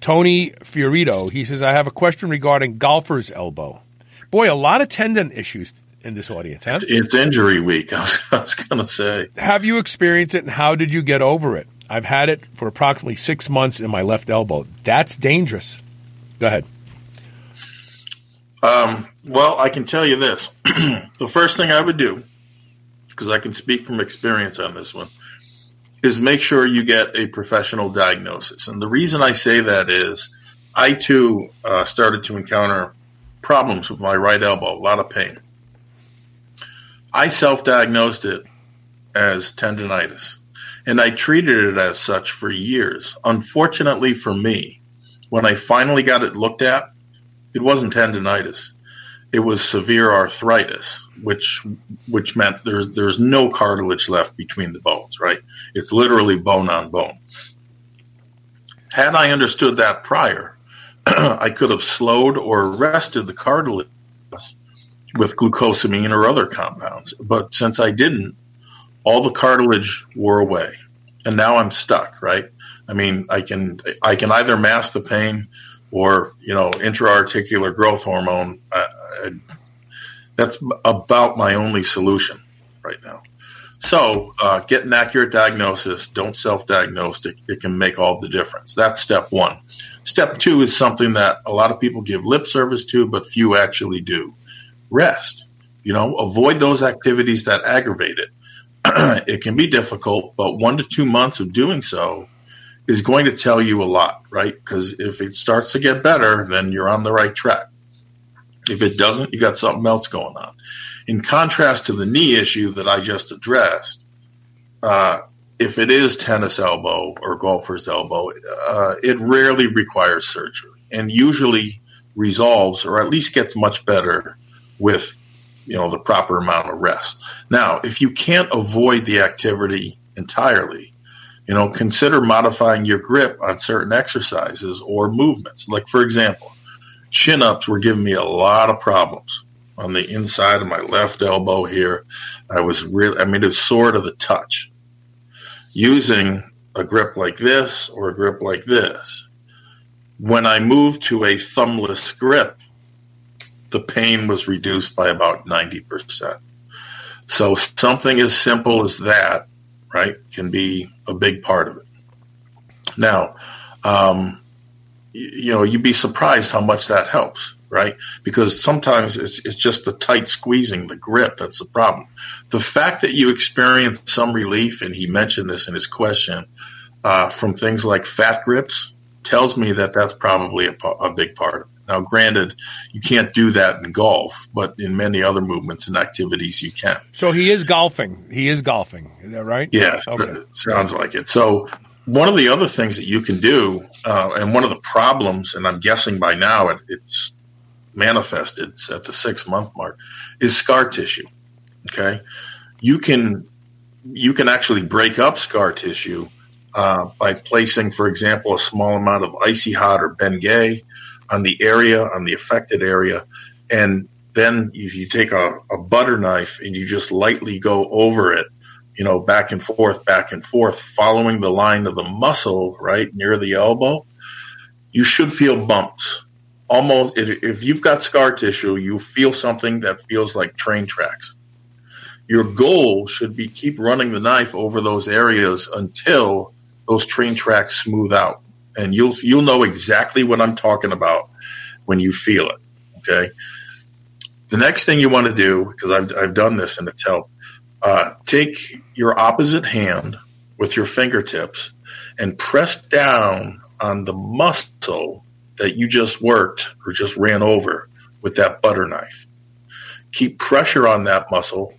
Tony Fiorito. He says, I have a question regarding golfer's elbow. Boy, a lot of tendon issues in this audience, huh? It's injury week. [laughs] I was, I was going to say. Have you experienced it and how did you get over it? I've had it for approximately six months in my left elbow. That's dangerous. Go ahead. Um, well, I can tell you this. [clears throat] the first thing I would do, because I can speak from experience on this one, is make sure you get a professional diagnosis. And the reason I say that is I too uh, started to encounter problems with my right elbow, a lot of pain. I self diagnosed it as tendonitis, and I treated it as such for years. Unfortunately for me, when I finally got it looked at, it wasn't tendonitis. It was severe arthritis, which which meant there's there's no cartilage left between the bones, right? It's literally bone on bone. Had I understood that prior, [clears throat] I could have slowed or arrested the cartilage with glucosamine or other compounds. But since I didn't, all the cartilage wore away, and now I'm stuck. Right? I mean, I can I can either mask the pain or you know intraarticular growth hormone. I, I, that's about my only solution right now. So uh, get an accurate diagnosis. Don't self-diagnose. It, it can make all the difference. That's step one. Step two is something that a lot of people give lip service to, but few actually do. Rest. You know, avoid those activities that aggravate it. [clears throat] it can be difficult, but one to two months of doing so is going to tell you a lot, right? Because if it starts to get better, then you're on the right track. If it doesn't, you got something else going on. In contrast to the knee issue that I just addressed, uh, if it is tennis elbow or golfer's elbow, uh, it rarely requires surgery and usually resolves or at least gets much better with you know the proper amount of rest. Now, if you can't avoid the activity entirely, you know, consider modifying your grip on certain exercises or movements. Like, for example, chin ups were giving me a lot of problems on the inside of my left elbow here. I was really, I mean, it's sore to the touch. Using a grip like this or a grip like this, when I moved to a thumbless grip, the pain was reduced by about 90%. So something as simple as that right, can be a big part of it. Now, um, you, you know, you'd be surprised how much that helps, right? Because sometimes it's, it's just the tight squeezing, the grip that's the problem. The fact that you experience some relief, and he mentioned this in his question, uh, from things like fat grips tells me that that's probably a, a big part of it. Now, granted, you can't do that in golf, but in many other movements and activities, you can. So he is golfing. He is golfing. Is that right? Yeah, okay. sounds like it. So one of the other things that you can do, uh, and one of the problems, and I'm guessing by now it, it's manifested at the six month mark, is scar tissue. Okay, you can you can actually break up scar tissue uh, by placing, for example, a small amount of icy hot or Bengay on the area, on the affected area. And then if you take a, a, butter knife and you just lightly go over it, you know, back and forth, back and forth, following the line of the muscle right near the elbow, you should feel bumps. Almost, if, if you've got scar tissue, you feel something that feels like train tracks. Your goal should be keep running the knife over those areas until those train tracks smooth out, and you'll you'll know exactly what I'm talking about when you feel it. Okay. The next thing you want to do, because I've, I've done this and it's helped, uh, take your opposite hand with your fingertips and press down on the muscle that you just worked or just ran over with that butter knife. Keep pressure on that muscle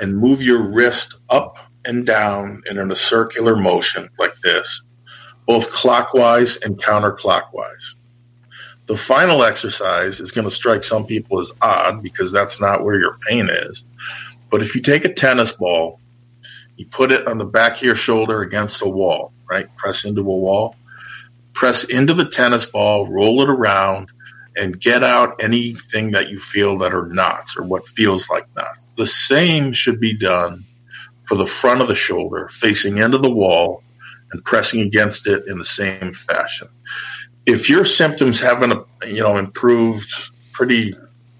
and move your wrist up and down and in a circular motion like this, both clockwise and counterclockwise. The final exercise is going to strike some people as odd because that's not where your pain is. But if you take a tennis ball, you put it on the back of your shoulder against a wall, right? Press into a wall, press into the tennis ball, roll it around, and get out anything that you feel that are knots or what feels like knots. The same should be done for the front of the shoulder, facing into the wall and pressing against it in the same fashion. If your symptoms haven't, you know, improved pretty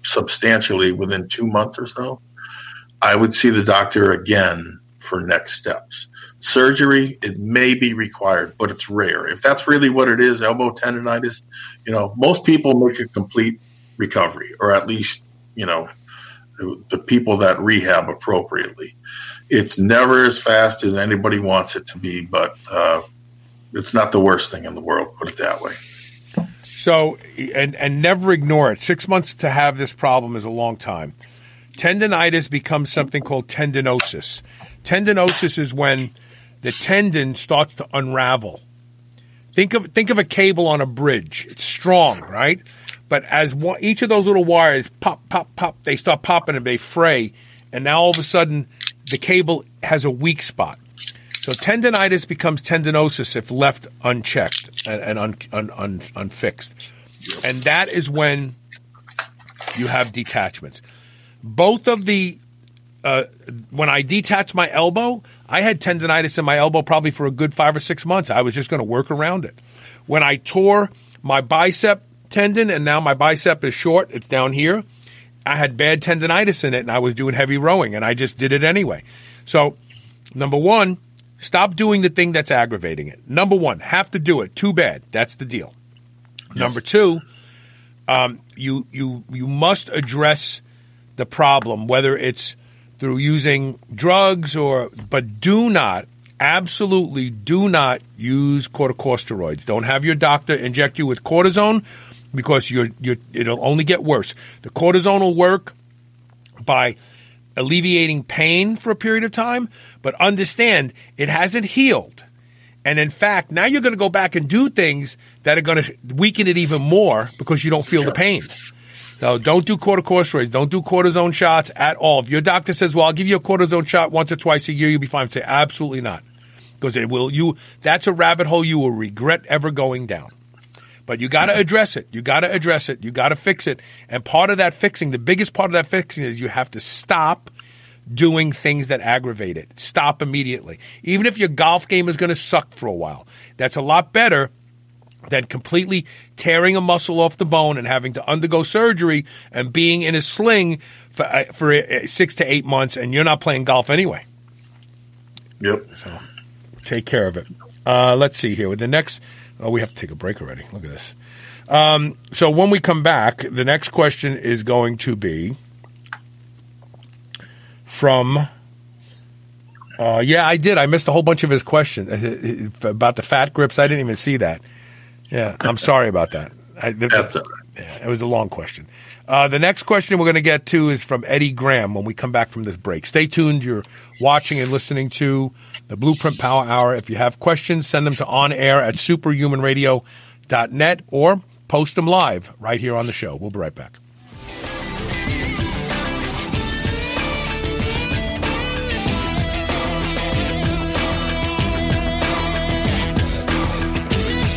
substantially within two months or so, I would see the doctor again for next steps. Surgery, it may be required, but it's rare. If that's really what it is, elbow tendonitis, you know, most people make a complete recovery, or at least, you know, the people that rehab appropriately. It's never as fast as anybody wants it to be, but uh, it's not the worst thing in the world. Put it that way. So, and and never ignore it. Six months to have this problem is a long time. Tendonitis becomes something called tendinosis. Tendinosis is when the tendon starts to unravel. Think of think of a cable on a bridge. It's strong, right? But as one, each of those little wires pop, pop, pop, they start popping and they fray, and now all of a sudden the cable has a weak spot. So tendonitis becomes tendinosis if left unchecked and, and un, un, un, unfixed, and that is when you have detachments. Both of the uh, when I detached my elbow, I had tendonitis in my elbow probably for a good five or six months. I was just going to work around it. When I tore my bicep tendon and now my bicep is short, it's down here. I had bad tendonitis in it and I was doing heavy rowing and I just did it anyway. So, number one, stop doing the thing that's aggravating it. Number one, have to do it. Too bad. That's the deal. Yes. Number two, um, you you you must address the problem, whether it's through using drugs or, but do not, absolutely do not use corticosteroids. Don't have your doctor inject you with cortisone because you're, you're, it'll only get worse. The cortisone will work by alleviating pain for a period of time, but understand it hasn't healed. And in fact, now you're going to go back and do things that are going to weaken it even more because you don't feel the pain. So don't do corticosteroids. Don't do cortisone shots at all. If your doctor says, "Well, I'll give you a cortisone shot once or twice a year," you'll be fine. Say, "Absolutely not," because it will. You that's a rabbit hole you will regret ever going down. But you got to address it. You got to address it. You got to fix it. And part of that fixing, the biggest part of that fixing is you have to stop doing things that aggravate it. Stop immediately. Even if your golf game is going to suck for a while, that's a lot better than completely tearing a muscle off the bone and having to undergo surgery and being in a sling for, uh, for uh, six to eight months and you're not playing golf anyway. Yep. So take care of it. Uh, let's see here. With the next, oh, we have to take a break already. Look at this. Um, so when we come back, the next question is going to be from. Uh, yeah, I did. I missed a whole bunch of his questions uh, about the fat grips. I didn't even see that. Yeah, I'm sorry about that. I, the, the, yeah, it was a long question. Uh, the next question we're going to get to is from Eddie Graham when we come back from this break. Stay tuned. You're watching and listening to the Blueprint Power Hour. If you have questions, send them to on air at superhumanradio.net or post them live right here on the show. We'll be right back.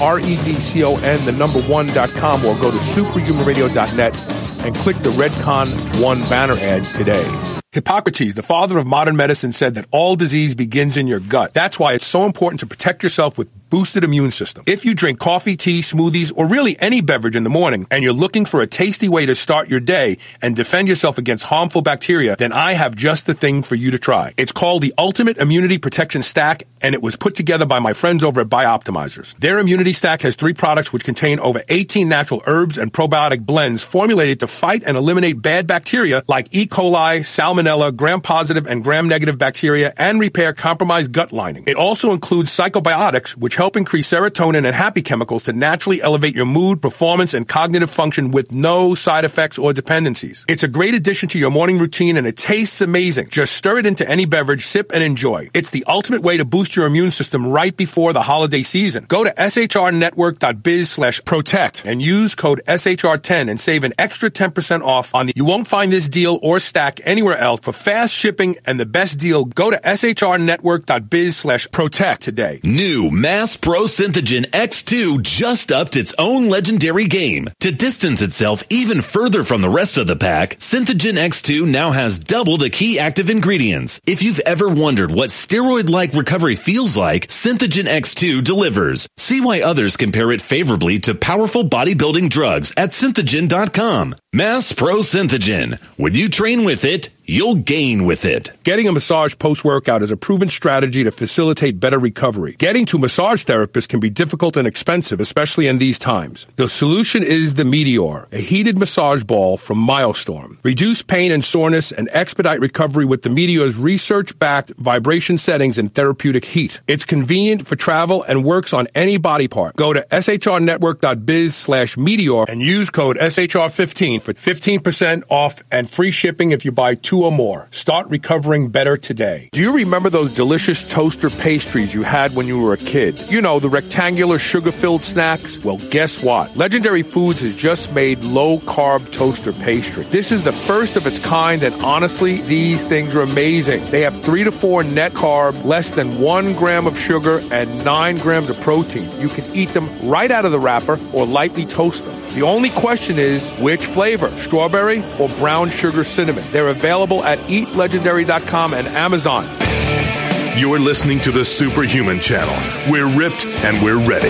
R-E-D-C-O-N, the number one.com, or go to superhumanradio.net and click the Redcon One banner ad today. Hippocrates, the father of modern medicine, said that all disease begins in your gut. That's why it's so important to protect yourself with boosted immune system. If you drink coffee, tea, smoothies, or really any beverage in the morning, and you're looking for a tasty way to start your day and defend yourself against harmful bacteria, then I have just the thing for you to try. It's called the Ultimate Immunity Protection Stack, and it was put together by my friends over at Bioptimizers. Their immunity stack has three products which contain over 18 natural herbs and probiotic blends formulated to fight and eliminate bad bacteria like E. coli, salmonella, gram-positive and gram-negative bacteria, and repair compromised gut lining. It also includes psychobiotics, which help increase serotonin and happy chemicals to naturally elevate your mood, performance, and cognitive function with no side effects or dependencies. It's a great addition to your morning routine and it tastes amazing. Just stir it into any beverage, sip, and enjoy. It's the ultimate way to boost your immune system right before the holiday season. Go to shrnetwork.biz slash protect and use code SHR10 and save an extra 10% off on the You won't find this deal or stack anywhere else for fast shipping and the best deal. Go to shrnetwork.biz slash protect today. New Mass Pro Synthogen X2 just upped its own legendary game. To distance itself even further from the rest of the pack, Synthogen X2 now has double the key active ingredients. If you've ever wondered what steroid-like recovery feels like, Synthogen X2 delivers. See why others compare it favorably to powerful bodybuilding drugs at synthogen.com. Mass Pro Synthogen. When you train with it, you'll gain with it. Getting a massage post workout is a proven strategy to facilitate better recovery. Getting to massage therapists can be difficult and expensive, especially in these times. The solution is the Meteor, a heated massage ball from Milestorm. Reduce pain and soreness and expedite recovery with the Meteor's research backed vibration settings and therapeutic heat. It's convenient for travel and works on any body part. Go to shrnetwork.biz slash meteor and use code SHR15 for 15% off and free shipping if you buy two or more. Start recovering better today. Do you remember those delicious toaster pastries you had when you were a kid? You know, the rectangular sugar filled snacks? Well, guess what? Legendary Foods has just made low carb toaster pastry. This is the first of its kind, and honestly, these things are amazing. They have three to four net carb, less than one gram of sugar, and nine grams of protein. You can eat them right out of the wrapper or lightly toast them. The only question is which flavor, strawberry or brown sugar cinnamon. They're available at eatlegendary.com and Amazon. You're listening to the Superhuman Channel. We're ripped and we're ready.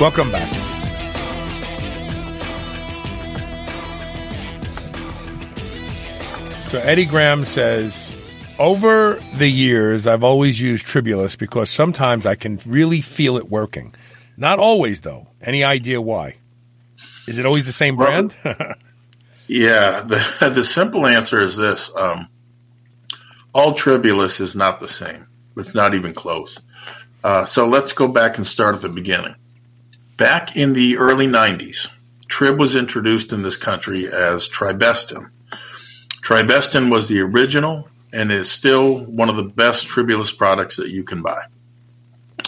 Welcome back. So Eddie Graham says, over the years, I've always used Tribulus because sometimes I can really feel it working. Not always, though. Any idea why? Is it always the same brand? [laughs] [laughs] yeah, the, the simple answer is this um, all Tribulus is not the same, it's not even close. Uh, so let's go back and start at the beginning. Back in the early 90s, Trib was introduced in this country as Tribestan. Tribestan was the original and is still one of the best Tribulus products that you can buy.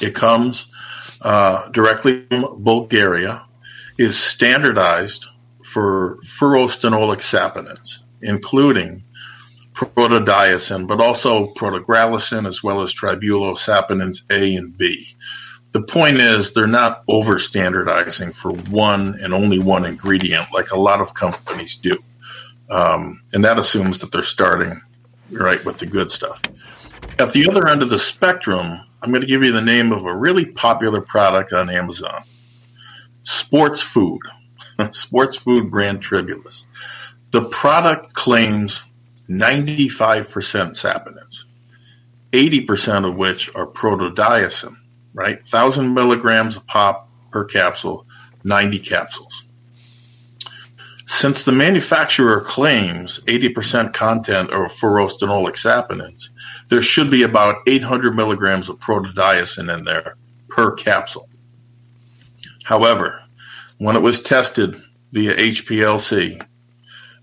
It comes uh, directly from Bulgaria, is standardized for furostanolic saponins, including protodioscin, but also protogracillin as well as tribulosaponins A and B. The point is, they're not over standardizing for one and only one ingredient like a lot of companies do. Um, and that assumes that they're starting right with the good stuff. At the other end of the spectrum, I'm going to give you the name of a really popular product on Amazon Sports Food, [laughs] Sports Food brand Tribulus. The product claims 95% saponins, 80% of which are protodioscin, right? 1,000 milligrams a pop per capsule, 90 capsules. Since the manufacturer claims 80% content of furostanolic saponins, there should be about 800 milligrams of protodioscin in there per capsule. However, when it was tested via HPLC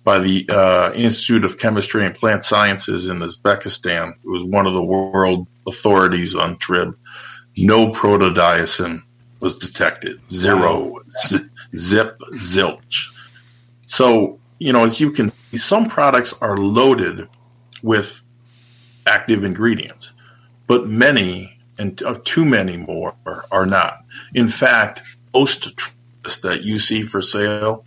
by the uh, Institute of Chemistry and Plant Sciences in Uzbekistan, it was one of the world authorities on TRIB, no protodioscin was detected. Zero. Z- zip, zilch. So, you know, as you can see, some products are loaded with active ingredients, but many and uh, too many more are not. In fact, most that you see for sale,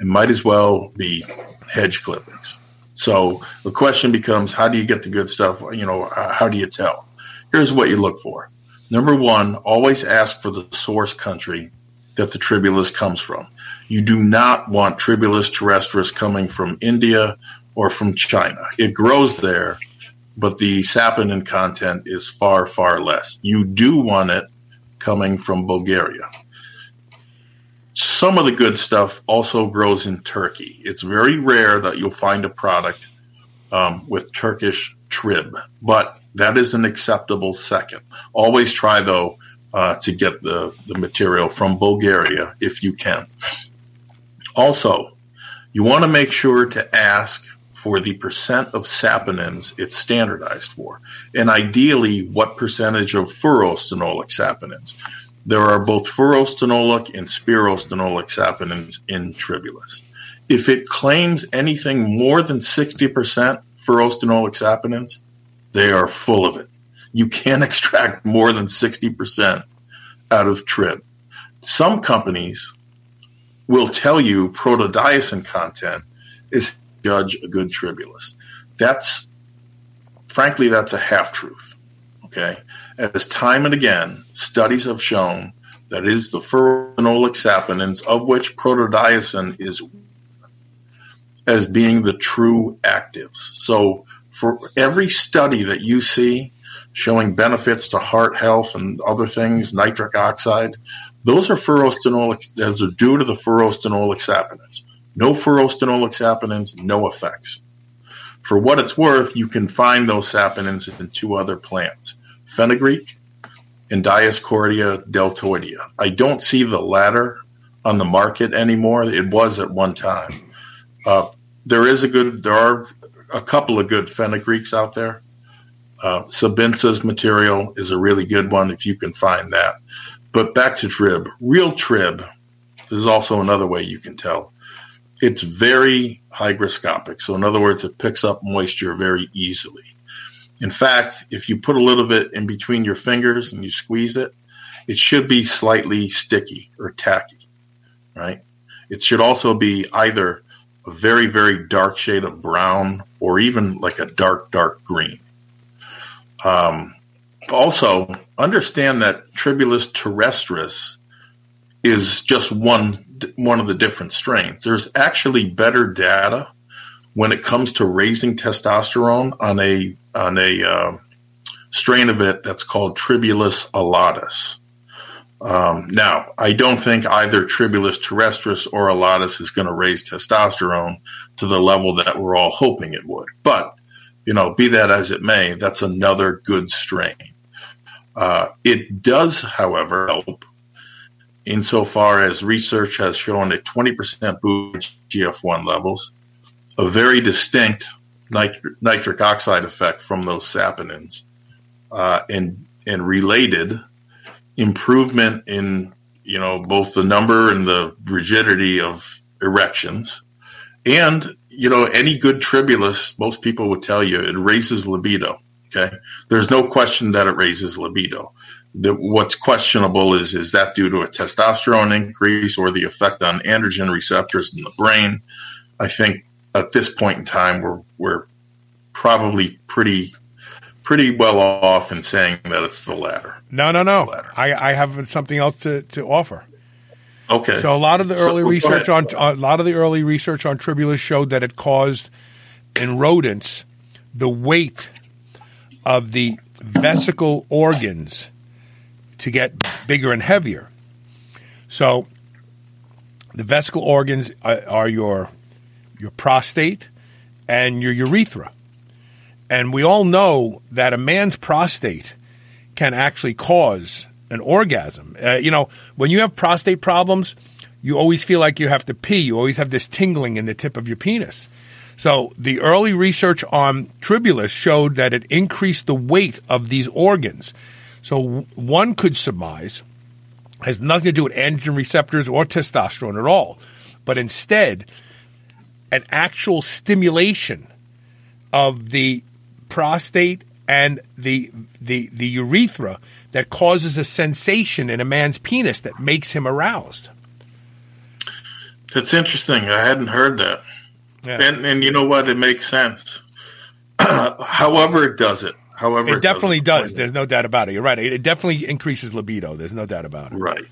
it might as well be hedge clippings. So the question becomes, how do you get the good stuff? You know, how do you tell? Here's what you look for. Number one, always ask for the source country that the tribulus comes from. You do not want tribulus terrestris coming from India or from China. It grows there, but the saponin content is far, far less. You do want it coming from Bulgaria. Some of the good stuff also grows in Turkey. It's very rare that you'll find a product um, with Turkish trib, but that is an acceptable second. Always try, though, uh, to get the, the material from Bulgaria if you can. Also, you want to make sure to ask for the percent of saponins it's standardized for, and ideally, what percentage of furostanolic saponins. There are both furostanolic and spirostanolic saponins in Tribulus. If it claims anything more than 60% furostanolic saponins, they are full of it. You can't [laughs] extract more than 60% out of trib. Some companies will tell you protodioscin content is judge a good tribulus. That's frankly that's a half truth. Okay, as time and again, studies have shown that it is the furanolic saponins of which protodioscin is as being the true actives. So for every study that you see showing benefits to heart health and other things, nitric oxide, those are furostanolic, those are due to the furostanolic saponins. No furostanolic saponins, no effects. For what it's worth, you can find those saponins in two other plants fenugreek, and Dioscorea deltoidea. I don't see the latter on the market anymore. It was at one time. Uh, there is a good, there are a couple of good fenugreeks out there. Uh, material is a really good one if you can find that. But back to trib. Real trib, this is also another way you can tell. It's very hygroscopic. So, in other words, it picks up moisture very easily. In fact, if you put a little bit in between your fingers and you squeeze it, it should be slightly sticky or tacky, right? It should also be either a very, very dark shade of brown or even like a dark, dark green. Um, also, understand that Tribulus terrestris is just one one of the different strains. There's actually better data when it comes to raising testosterone on a on a uh, strain of it that's called Tribulus alatus. Um, now, I don't think either Tribulus terrestris or alatus is going to raise testosterone to the level that we're all hoping it would. But, you know, be that as it may, that's another good strain. Uh, it does, however, help insofar as research has shown a 20% boost in GF1 levels a very distinct nitri- nitric oxide effect from those saponins, uh, and and related improvement in you know both the number and the rigidity of erections, and you know any good tribulus, most people would tell you it raises libido. Okay, there's no question that it raises libido. The, what's questionable is is that due to a testosterone increase or the effect on androgen receptors in the brain? I think at this point in time, we're we're probably pretty pretty well off in saying that it's the latter. No, no, no. I, I have something else to, to offer. Okay. So a lot of the early so, research on a lot of the early research on tribulus showed that it caused in rodents the weight of the vesical organs to get bigger and heavier. So The vesical organs are, are your your prostate and your urethra. And we all know that a man's prostate can actually cause an orgasm. Uh, you know, when you have prostate problems, you always feel like you have to pee. You always have this tingling in the tip of your penis. So the early research on tribulus showed that it increased the weight of these organs. So one could surmise has nothing to do with androgen receptors or testosterone at all, but instead an actual stimulation of the prostate and the the the urethra that causes a sensation in a man's penis that makes him aroused. That's interesting. I hadn't heard that. Yeah. And and you know what? It makes sense. [clears throat] However, it does it. However, it, it definitely does. does. There's no doubt about it. You're right. It definitely increases libido. There's no doubt about it. Right.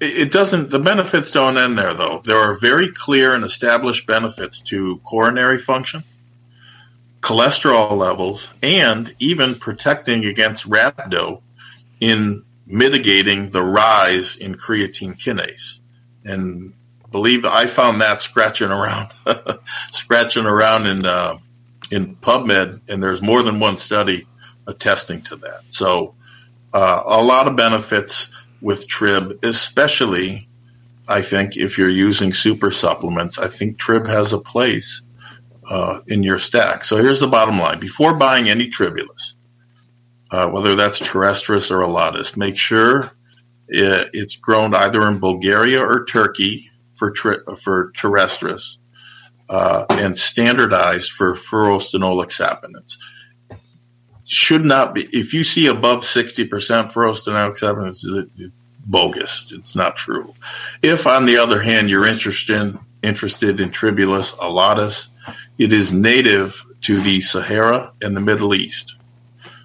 It doesn't. The benefits don't end there, though. There are very clear and established benefits to coronary function, cholesterol levels, and even protecting against rhabdo in mitigating the rise in creatine kinase. And believe I found that scratching around, [laughs] scratching around in uh, in PubMed, and there's more than one study attesting to that. So uh, a lot of benefits with Trib, especially I think if you're using super supplements. I think Trib has a place uh, in your stack. So here's the bottom line: before buying any Tribulus, uh, whether that's Terrestris or Elatus, make sure it, it's grown either in Bulgaria or Turkey for tri- for terrestris uh, and standardized for furostanolic saponins. Should not be. If you see above sixty percent furostanolic saponins, it's bogus. It's not true. If, on the other hand, you're interested interested in Tribulus elatus, it is native to the Sahara and the Middle East.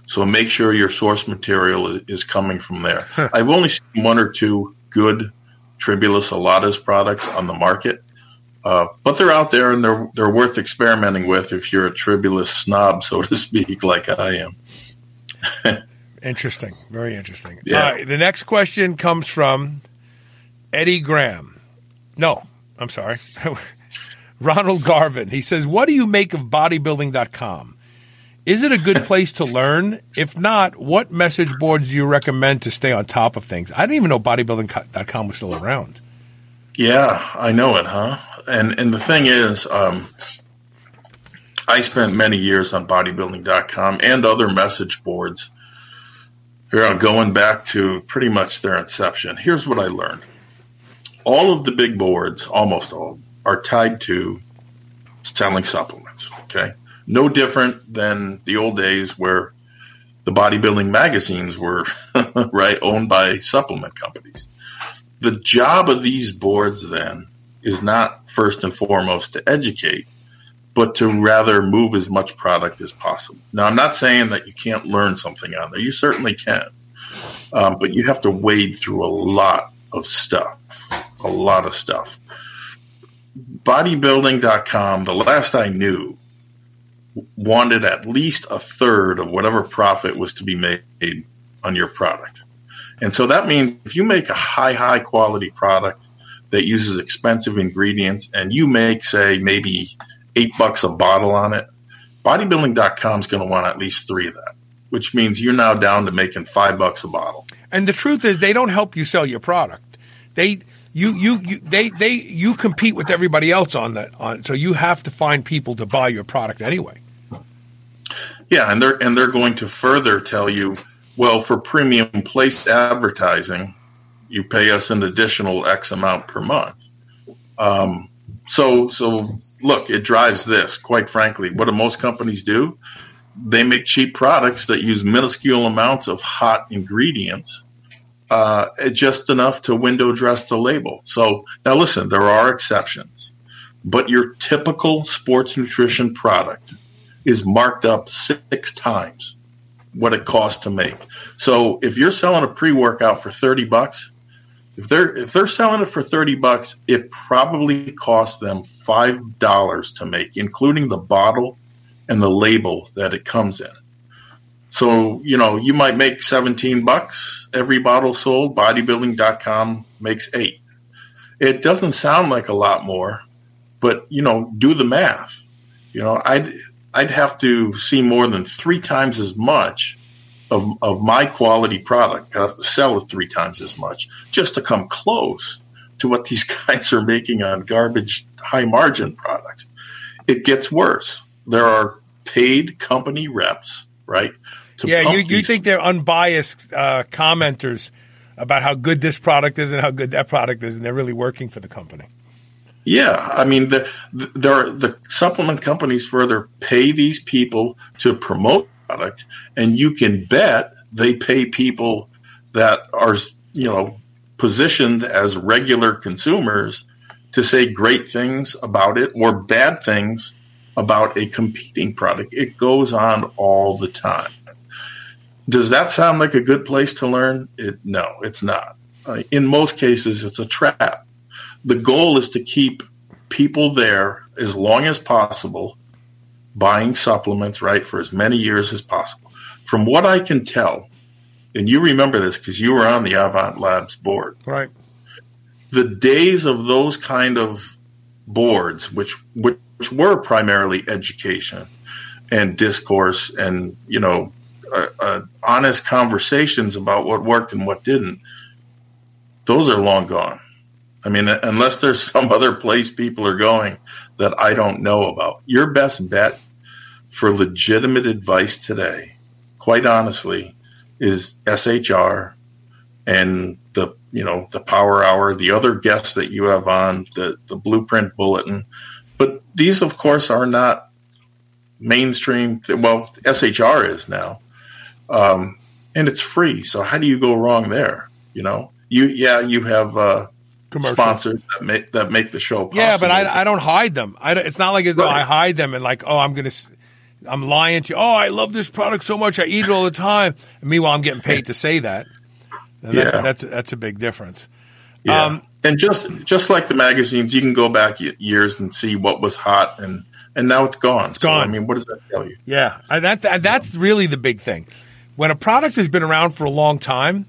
So make sure your source material is coming from there. Huh. I've only seen one or two good Tribulus elatus products on the market. Uh, but they're out there and they're they're worth experimenting with if you're a Tribulus snob, so to speak, like I am. [laughs] interesting, very interesting. Yeah. the next question comes from Eddie Graham. No, I'm sorry, [laughs] Ronald Garvin. He says, "What do you make of bodybuilding.com? Is it a good place to learn? If not, what message boards do you recommend to stay on top of things? I didn't even know bodybuilding.com was still around. Yeah, I know it, huh? And and the thing is, um, I spent many years on bodybuilding.com and other message boards. Here, going back to pretty much their inception. Here's what I learned: all of the big boards, almost all, are tied to selling supplements. Okay, no different than the old days where the bodybuilding magazines were [laughs] right owned by supplement companies. The job of these boards then is not first and foremost to educate, but to rather move as much product as possible. Now, I'm not saying that you can't learn something on there. You certainly can, um, but you have to wade through a lot of stuff, a lot of stuff. Bodybuilding.com, the last I knew, wanted at least a third of whatever profit was to be made on your product. And so that means if you make a high, high quality product that uses expensive ingredients and you make, say, maybe eight bucks a bottle on it, bodybuilding.com is going to want at least three of that, which means you're now down to making five bucks a bottle. And the truth is, they don't help you sell your product. They, you, you, you, they, they, you compete with everybody else on that. On so you have to find people to buy your product anyway. Yeah, and they're and they're going to further tell you, well, for premium placed advertising, you pay us an additional X amount per month. Um, so so look, it drives this. Quite frankly, what do most companies do? They make cheap products that use minuscule amounts of hot ingredients, uh, just enough to window dress the label. So now listen, there are exceptions, but your typical sports nutrition product is marked up six times what it costs to make. So if you're selling a pre-workout for 30 bucks, if they're if they're selling it for 30 bucks, it probably costs them $5 to make, including the bottle and the label that it comes in. So, you know, you might make 17 bucks every bottle sold, bodybuilding.com makes 8. It doesn't sound like a lot more, but you know, do the math. You know, I'd I'd have to see more than three times as much of of my quality product. I have to sell it three times as much just to come close to what these [laughs] guys are making on garbage high margin products. It gets worse. There are paid company reps, right? yeah, you, you think they're unbiased uh, commenters about how good this product is and how good that product is, and they're really working for the company. Yeah, I mean, the, the, there are the supplement companies further pay these people to promote product, and you can bet they pay people that are you know positioned as regular consumers to say great things about it or bad things about a competing product. It goes on all the time. Does that sound like a good place to learn? It, no, it's not. Uh, in most cases, it's a trap. The goal is to keep people there as long as possible, buying supplements, right, for as many years as possible. From what I can tell, and you remember this because you were on the Avant Labs board. Right. The days of those kind of boards, which which were primarily education and discourse and you know uh, uh, honest conversations about what worked and what didn't, those are long gone. I mean, unless there's [laughs] some other place people are going that I don't know about, your best bet for legitimate advice today, quite honestly, is SHR and the you know the Power Hour, the other guests that you have on the the Blueprint Bulletin. But these, of course, are not mainstream. Well, SHR is now, um, and it's free. So how do you go wrong there? You know, you yeah, you have uh, sponsors that make that make the show. Possible. Yeah, but I, I don't hide them. I it's not like as though right. I hide them and like oh I'm gonna. I'm lying to you. Oh, I love this product so much. I eat it all the time. And meanwhile, I'm getting paid to say that. And yeah. That, that's that's a big difference. Yeah. Um, and just just like the magazines, you can go back years and see what was hot, and and now it's gone. It's so, gone. I mean, what does that tell you? Yeah, and that, that that's really the big thing when a product has been around for a long time,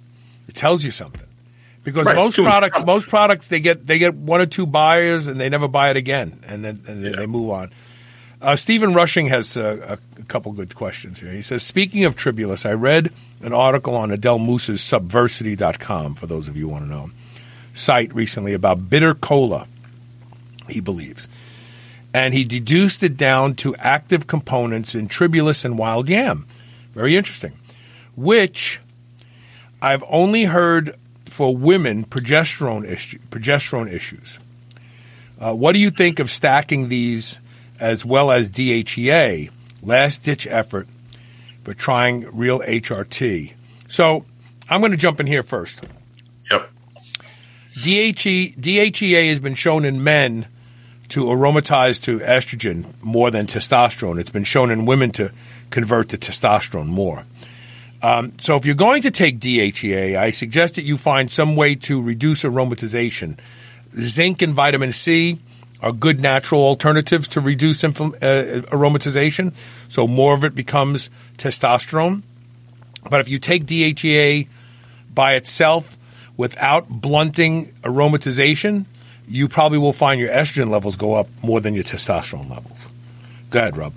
it tells you something. Because right, most products, most products, they get they get one or two buyers and they never buy it again, and then and yeah. they move on. Uh, Stephen Rushing has uh, a, a, couple good questions here. He says, Speaking of Tribulus, I read an article on Adel Moussa's SuppVersity.com, for those of you who want to know, site recently about bitter kola, he believes. And he deduced it down to active components in Tribulus and wild yam. Very interesting which I've only heard for women progesterone issue, progesterone issues. Uh, what do you think of stacking these as well as DHEA? Last ditch effort for trying real HRT. So I'm going to jump in here first. Yep. DHE, DHEA has been shown in men to aromatize to estrogen more than testosterone. It's been shown in women to convert to testosterone more. Um, so if you're going to take DHEA, I suggest that you find some way to reduce aromatization. Zinc and vitamin C are good natural alternatives to reduce infl- uh, aromatization, so more of it becomes testosterone. But if you take DHEA by itself without blunting aromatization, you probably will find your estrogen levels go up more than your testosterone levels. Go ahead, Rob.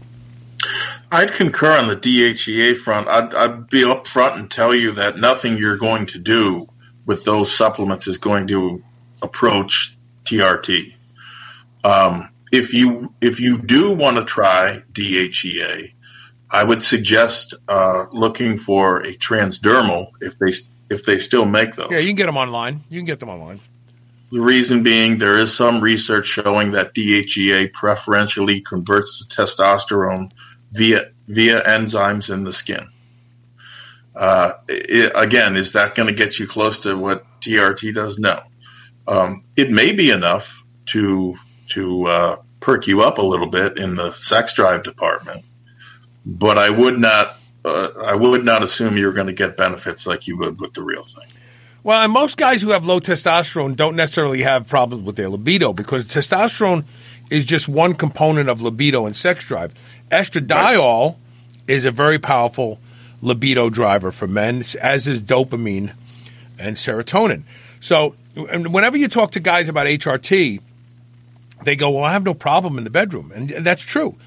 I'd concur on the DHEA front. I'd, I'd be upfront and tell you that nothing you're going to do with those supplements is going to approach TRT. Um, if you if you do want to try DHEA, I would suggest uh, looking for a transdermal if they if they still make those. Yeah, you can get them online. You can get them online. The reason being, there is some research showing that DHEA preferentially converts to testosterone via via enzymes in the skin. Uh, it, again, is that going to get you close to what TRT does? No. Um, it may be enough to to uh, perk you up a little bit in the sex drive department, but I would not uh, I would not assume you're going to get benefits like you would with the real thing. Well, and most guys who have low testosterone don't necessarily have problems with their libido because testosterone is just one component of libido and sex drive. Estradiol right. is a very powerful libido driver for men, as is dopamine and serotonin. So whenever you talk to guys about HRT, they go, "Well, I have no problem in the bedroom," and that's true.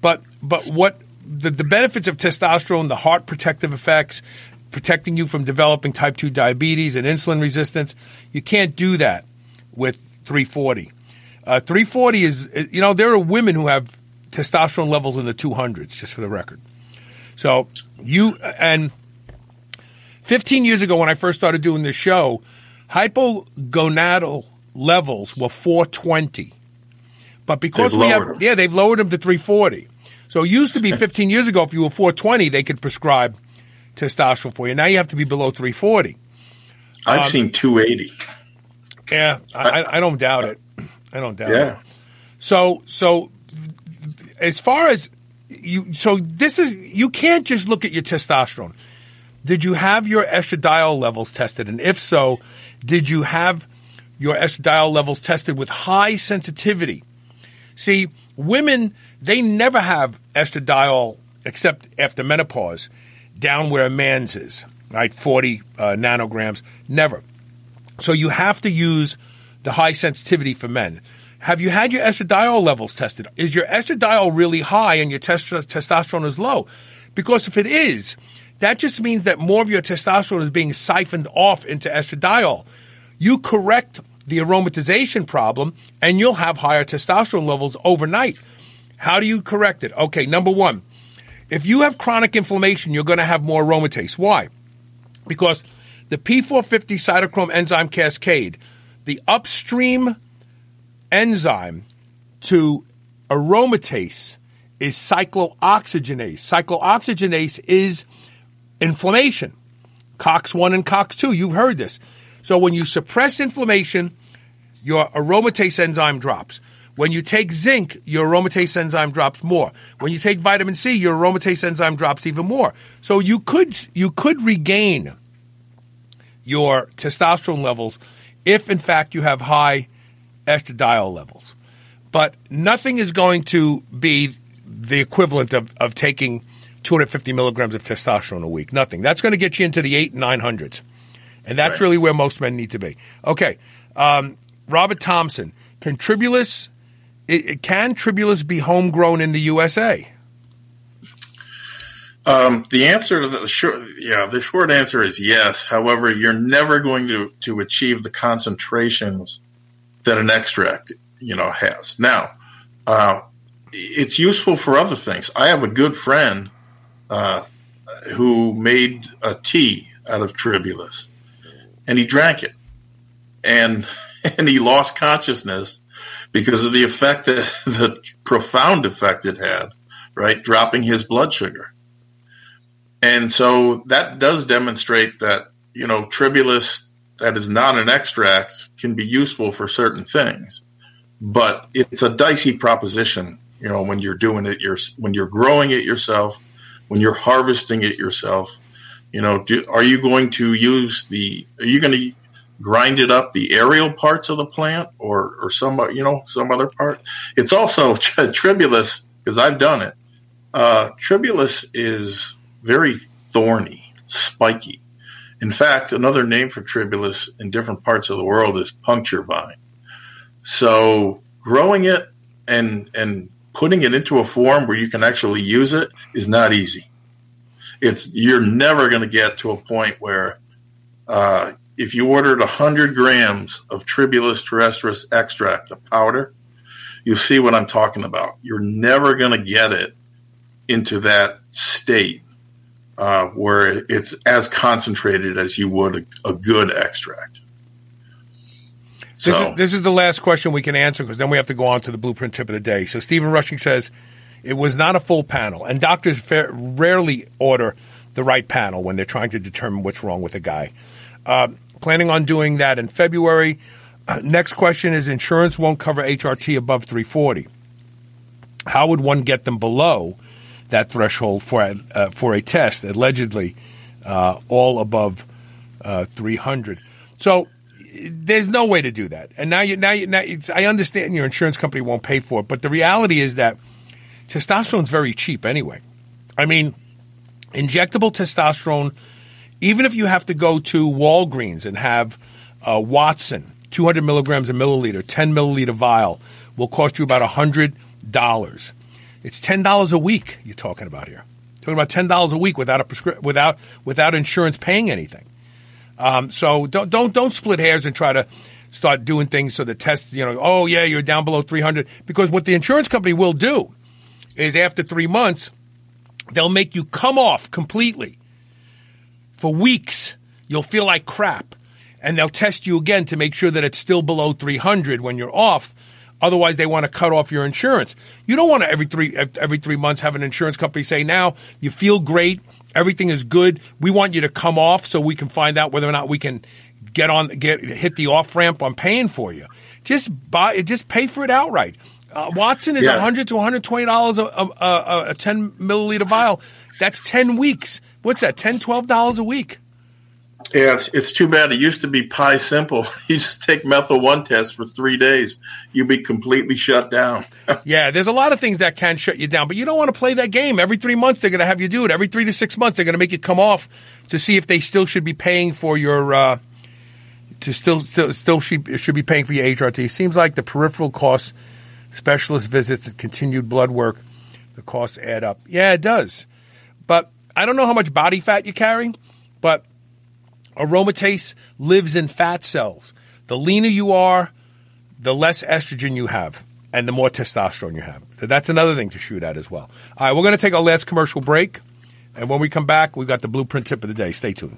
But but what the, the benefits of testosterone, the heart protective effects, protecting you from developing type 2 diabetes and insulin resistance, you can't do that with 340. Uh, 340 is, you know, there are women who have testosterone levels in the 200s, just for the record. So you, and 15 years ago when I first started doing this show, hypogonadal levels were 420. But because They've we have, them. yeah, they've lowered them to 340. So it used to be 15 years ago, if you were 420, they could prescribe testosterone for you. Now you have to be below 340. I've Um, seen 280. Yeah, I, I, I don't doubt it. I don't doubt it. Yeah. So, so as far as you, so this is you can't just look at your testosterone. Did you have your estradiol levels tested, and if so, did you have your estradiol levels tested with high sensitivity? See, women they never have estradiol except after menopause down where a man's is, right? Forty uh, nanograms, never. So you have to use the high sensitivity for men. Have you had your estradiol levels tested? Is your estradiol really high and your test- testosterone is low? Because if it is, that just means that more of your testosterone is being siphoned off into estradiol. You correct the aromatization problem and you'll have higher testosterone levels overnight. How do you correct it? Okay, number one, if you have chronic inflammation, you're going to have more aromatase. Why? because the P450 cytochrome enzyme cascade, the upstream enzyme to aromatase is cyclooxygenase. Cyclooxygenase is inflammation. COX1 and COX2, you've heard this. So when you suppress inflammation, your aromatase enzyme drops. When you take zinc, your aromatase enzyme drops more. When you take vitamin C, your aromatase enzyme drops even more. So you could you could regain your testosterone levels if in fact you have high estradiol levels. But nothing is going to be the equivalent of, of taking 250 milligrams of testosterone a week. Nothing. That's going to get you into the eight and nine hundreds. And that's Right. really where most men need to be. Okay. Um, Robert Thompson, can tribulus, it, it- can tribulus be homegrown in the USA? Um, the answer to the short, yeah, the short answer is yes. However, you're never going to, to achieve the concentrations that an extract, you know, has. Now, uh, it's useful for other things. I have a good friend uh, who made a tea out of tribulus, and he drank it, and [laughs] and he lost consciousness because of the effect that [laughs] the profound effect it had, right, dropping his blood sugar. And so that does demonstrate that, you know, tribulus that is not an extract can be useful for certain things. But it's a dicey proposition, you know, when you're doing it, your when you're growing it yourself, when you're harvesting it yourself, you know, do, are you going to use the, are you going to grind it up the aerial parts of the plant or, or some, you know, some other part? It's also [laughs] tribulus, because I've done it. Uh, tribulus is very thorny, spiky. In fact, another name for tribulus in different parts of the world is puncture vine. So growing it and and putting it into a form where you can actually use it is not easy. It's you're never going to get to a point where uh, if you ordered hundred grams of tribulus terrestris extract, the powder, you'll see what I'm talking about. You're never going to get it into that state uh, where it's as concentrated as you would a, a good extract. This, is, this is the last question we can answer because then we have to go on to the blueprint tip of the day. So Stephen Rushing says it was not a full panel, and doctors fa- rarely order the right panel when they're trying to determine what's wrong with a guy. Uh, planning on doing that in February. Uh, [clears throat] next question is: Insurance won't cover HRT above 340. How would one get them below that threshold for a, uh, for a test? Allegedly, uh, all above uh, 300. So there's no way to do that. And now you now you now I understand your insurance company won't pay for it, but the reality is that testosterone's very cheap anyway. I mean, injectable testosterone, even if you have to go to Walgreens and have Uh, Watson, 200 milligrams a milliliter, 10 milliliter vial, will cost you about $100. It's $10 a week you're talking about here. Talking about $10 a week without a prescri- without without insurance paying anything. Um, so don't don't don't split hairs and try to start doing things so the tests, you know, oh yeah, you're down below 300 because what the insurance company will do is after 3 months they'll make you come off completely. For weeks, you'll feel like crap and they'll test you again to make sure that it's still below 300 when you're off. Otherwise, they want to cut off your insurance. You don't want to every three every three months have an insurance company say, "Now you feel great, everything is good. We want you to come off so we can find out whether or not we can get on get hit the off ramp on paying for you. Just buy, just pay for it outright. Uh, Watson is Yeah. 100 to 120 dollars a, a, a, a 10 milliliter vial. That's 10 weeks. What's that? 10 12 dollars a week. Yeah, it's, it's too bad. It used to be pie simple. [laughs] You just take methyl one test for three days, you'd be completely shut down. [laughs] Yeah, there's a lot of things that can shut you down, but you don't want to play that game. Every three months, they're going to have you do it. Every three to six months, they're going to make you come off to see if they still should be paying for your, uh, to still, still, still should, should be paying for your HRT. It seems like the peripheral costs, specialist visits, and continued blood work, the costs add up. Yeah, it does. But I don't know how much body fat you carry, but aromatase lives in fat cells. The leaner you are, the less estrogen you have and the more testosterone you have. So that's another thing to shoot at as well. All right, we're going to take our last commercial break. And when we come back, we've got the blueprint tip of the day. Stay tuned.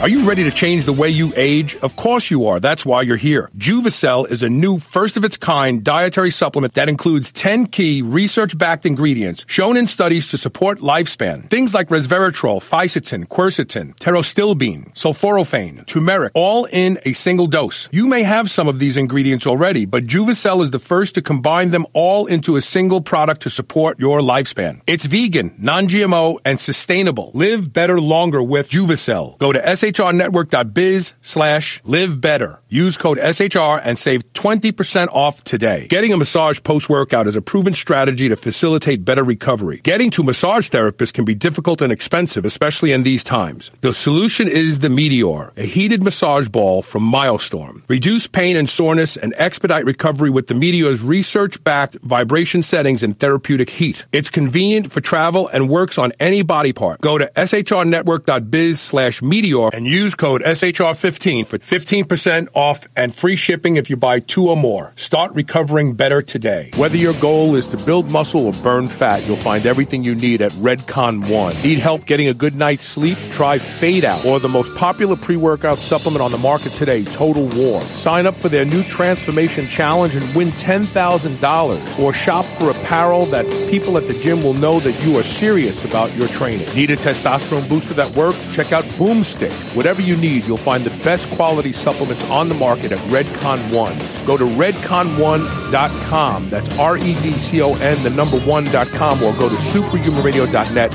Are you ready to change the way you age? Of course you are. That's why you're here. Juvicel is a new first of its kind dietary supplement that includes 10 key research backed ingredients shown in studies to support lifespan. Things like resveratrol, fisetin, quercetin, pterostilbene, sulforaphane, turmeric, all in a single dose. You may have some of these ingredients already, but Juvicel is the first to combine them all into a single product to support your lifespan. It's vegan, non-GMO, and sustainable. Live better longer with Juvicel. Go to shrnetwork.biz slash live better. Use code SHR and save 20% off today. Getting a massage post-workout is a proven strategy to facilitate better recovery. Getting to massage therapists can be difficult and expensive, especially in these times. The solution is the Meteor, a heated massage ball from MyoStorm. Reduce pain and soreness and expedite recovery with the Meteor's research-backed vibration settings and therapeutic heat. It's convenient for travel and works on any body part. Go to shrnetwork.biz slash Meteor and use code SHR15 for 15% off and free shipping if you buy two or more. Start recovering better today. Whether your goal is to build muscle or burn fat, you'll find everything you need at Redcon One. Need help getting a good night's sleep? Try Fade Out or the most popular pre-workout supplement on the market today, Total War. Sign up for their new transformation challenge and win $10,000 or shop for apparel that people at the gym will know that you are serious about your training. Need a testosterone booster that works? Check out Boomstick. Whatever you need, you'll find the best quality supplements on the market at Redcon One. Go to redcon1.com. That's R-E-D-C-O-N, the number one.com, or go to superhumanradio.net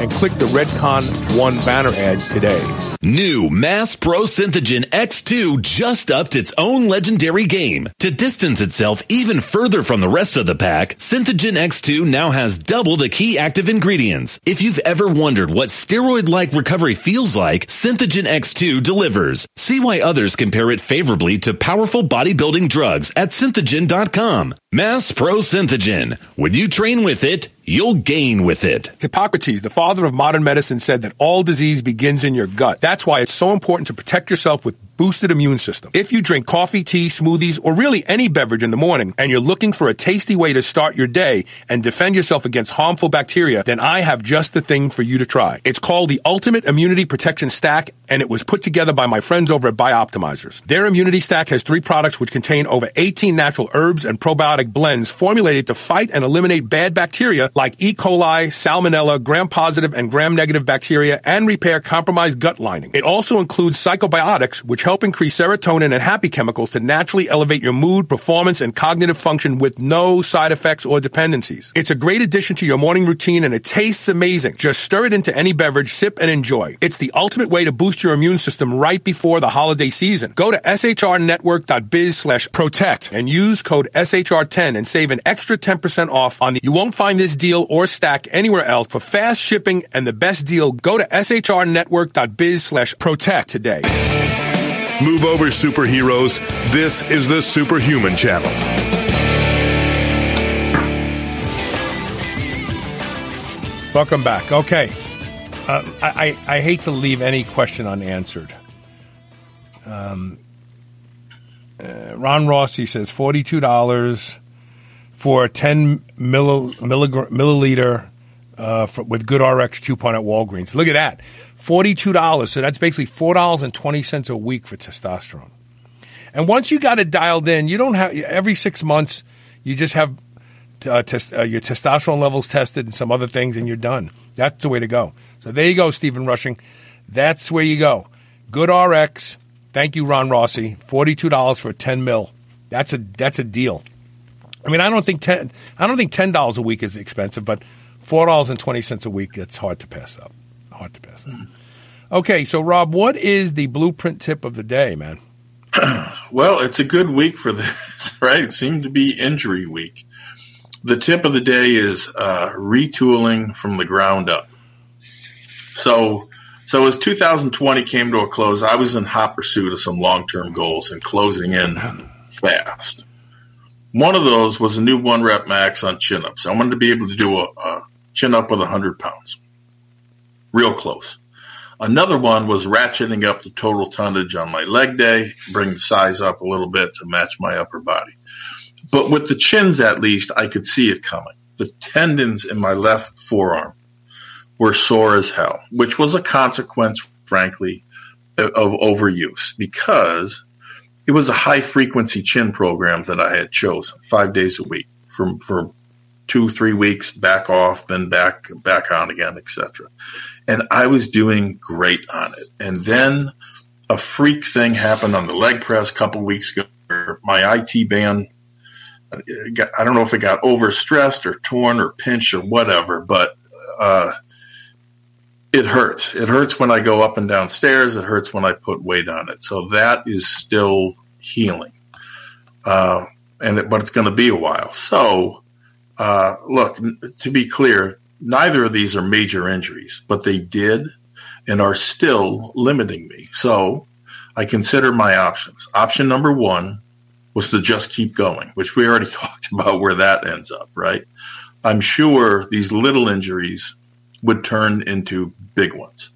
and click the Redcon One banner ad today. New Mass Pro Synthogen X2 just upped its own legendary game. To distance itself even further from the rest of the pack, Synthogen X2 now has double the key active ingredients. If you've ever wondered what steroid-like recovery feels like, Synthogen X2 delivers. See why others compare it favorably to powerful bodybuilding drugs at synthogen.com. Mass Pro Synthogen. When you train with it, you'll gain with it. Hippocrates, the father of modern medicine, said that all disease begins in your gut. That's why it's so important to protect yourself with boosted immune system. If you drink coffee, tea, smoothies, or really any beverage in the morning, and you're looking for a tasty way to start your day and defend yourself against harmful bacteria, then I have just the thing for you to try. It's called the Ultimate Immunity Protection Stack, and it was put together by my friends over at Bioptimizers. Their immunity stack has three products which contain over 18 natural herbs and probiotic blends formulated to fight and eliminate bad bacteria like E. coli, salmonella, gram-positive and gram-negative bacteria, and repair compromised gut lining. It also includes psychobiotics, which help increase serotonin and happy chemicals to naturally elevate your mood, performance, and cognitive function with no side effects or dependencies. It's a great addition to your morning routine and it tastes amazing. Just stir it into any beverage, sip, and enjoy. It's the ultimate way to boost your immune system right before the holiday season. Go to shrnetwork.biz slash protect and use code SHR10 and save an extra 10% off on the You won't find this deal or stack anywhere else for fast shipping and the best deal. Go to shrnetwork.biz slash protect today. Move over, superheroes. This is the Superhuman Channel. Welcome back. Okay. Uh, I, I, hate to leave any question unanswered. Um, uh, Ron Rossi says $42 for 10 milli, milliliter uh, for, with good RX coupon at Walgreens. Look at that. $42. So that's basically $4.20 a week for testosterone. And once you got it dialed in, you don't have, every six months, you just have uh, test, uh, your testosterone levels tested and some other things, and you're done. That's the way to go. So there you go, Stephen Rushing. That's where you go. Good RX. Thank you, Ron Rossi. Forty-two dollars for a ten mil. That's a that's a deal. I mean, I don't think ten. I don't think ten dollars a week is expensive, but four dollars and twenty cents a week. It's hard to pass up. Hard to pass. Okay, so Rob, what is the blueprint tip of the day, man? [clears throat] Well, it's a good week for this, [laughs] right? It seemed to be injury week. The tip of the day is uh, retooling from the ground up. So, so as 2020 came to a close, I was in hot pursuit of some long-term goals and closing in fast. One of those was a new one rep max on chin ups. I wanted to be able to do a, a chin up with 100 pounds, real close. Another one was ratcheting up the total tonnage on my leg day, bring the size up a little bit to match my upper body. But with the chins, at least, I could see it coming. The tendons in my left forearm were sore as hell, which was a consequence, frankly, of overuse because it was a high frequency chin program that I had chosen five days a week for, for two, three weeks, back off, then back, back on again, etc. And I was doing great on it. And then a freak thing happened on the leg press a couple weeks ago. My IT band I don't know if it got overstressed or torn or pinched or whatever, but uh, it hurts. It hurts when I go up and down stairs. It hurts when I put weight on it. So that is still healing, uh, and it, but it's going to be a while. So uh, look, to be clear, neither of these are major injuries, but they did and are still limiting me. So I consider my options. Option number one was to just keep going, which we already [laughs] talked about where that ends up, right? I'm sure these little injuries would turn into big ones.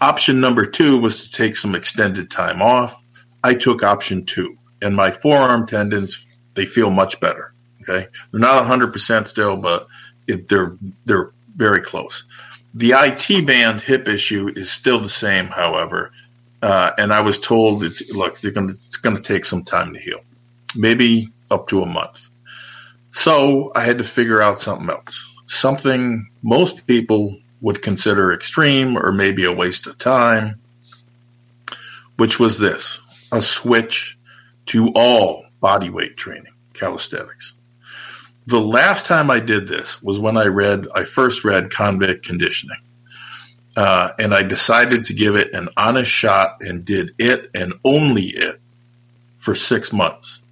Option number two was to take some extended time off. I took option two, and my forearm tendons they feel much better. Okay, they're not 100% still, but it, they're they're very close. The IT band hip issue is still the same, however, uh, and I was told it's look going it's going to take some time to heal maybe up to a month. So I had to figure out something else, something most people would consider extreme or maybe a waste of time, which was this a switch to all body weight training, calisthenics. The last time I did this was when I read, I first read Convict Conditioning. Uh, and I decided to give it an honest shot and did it and only it for six months.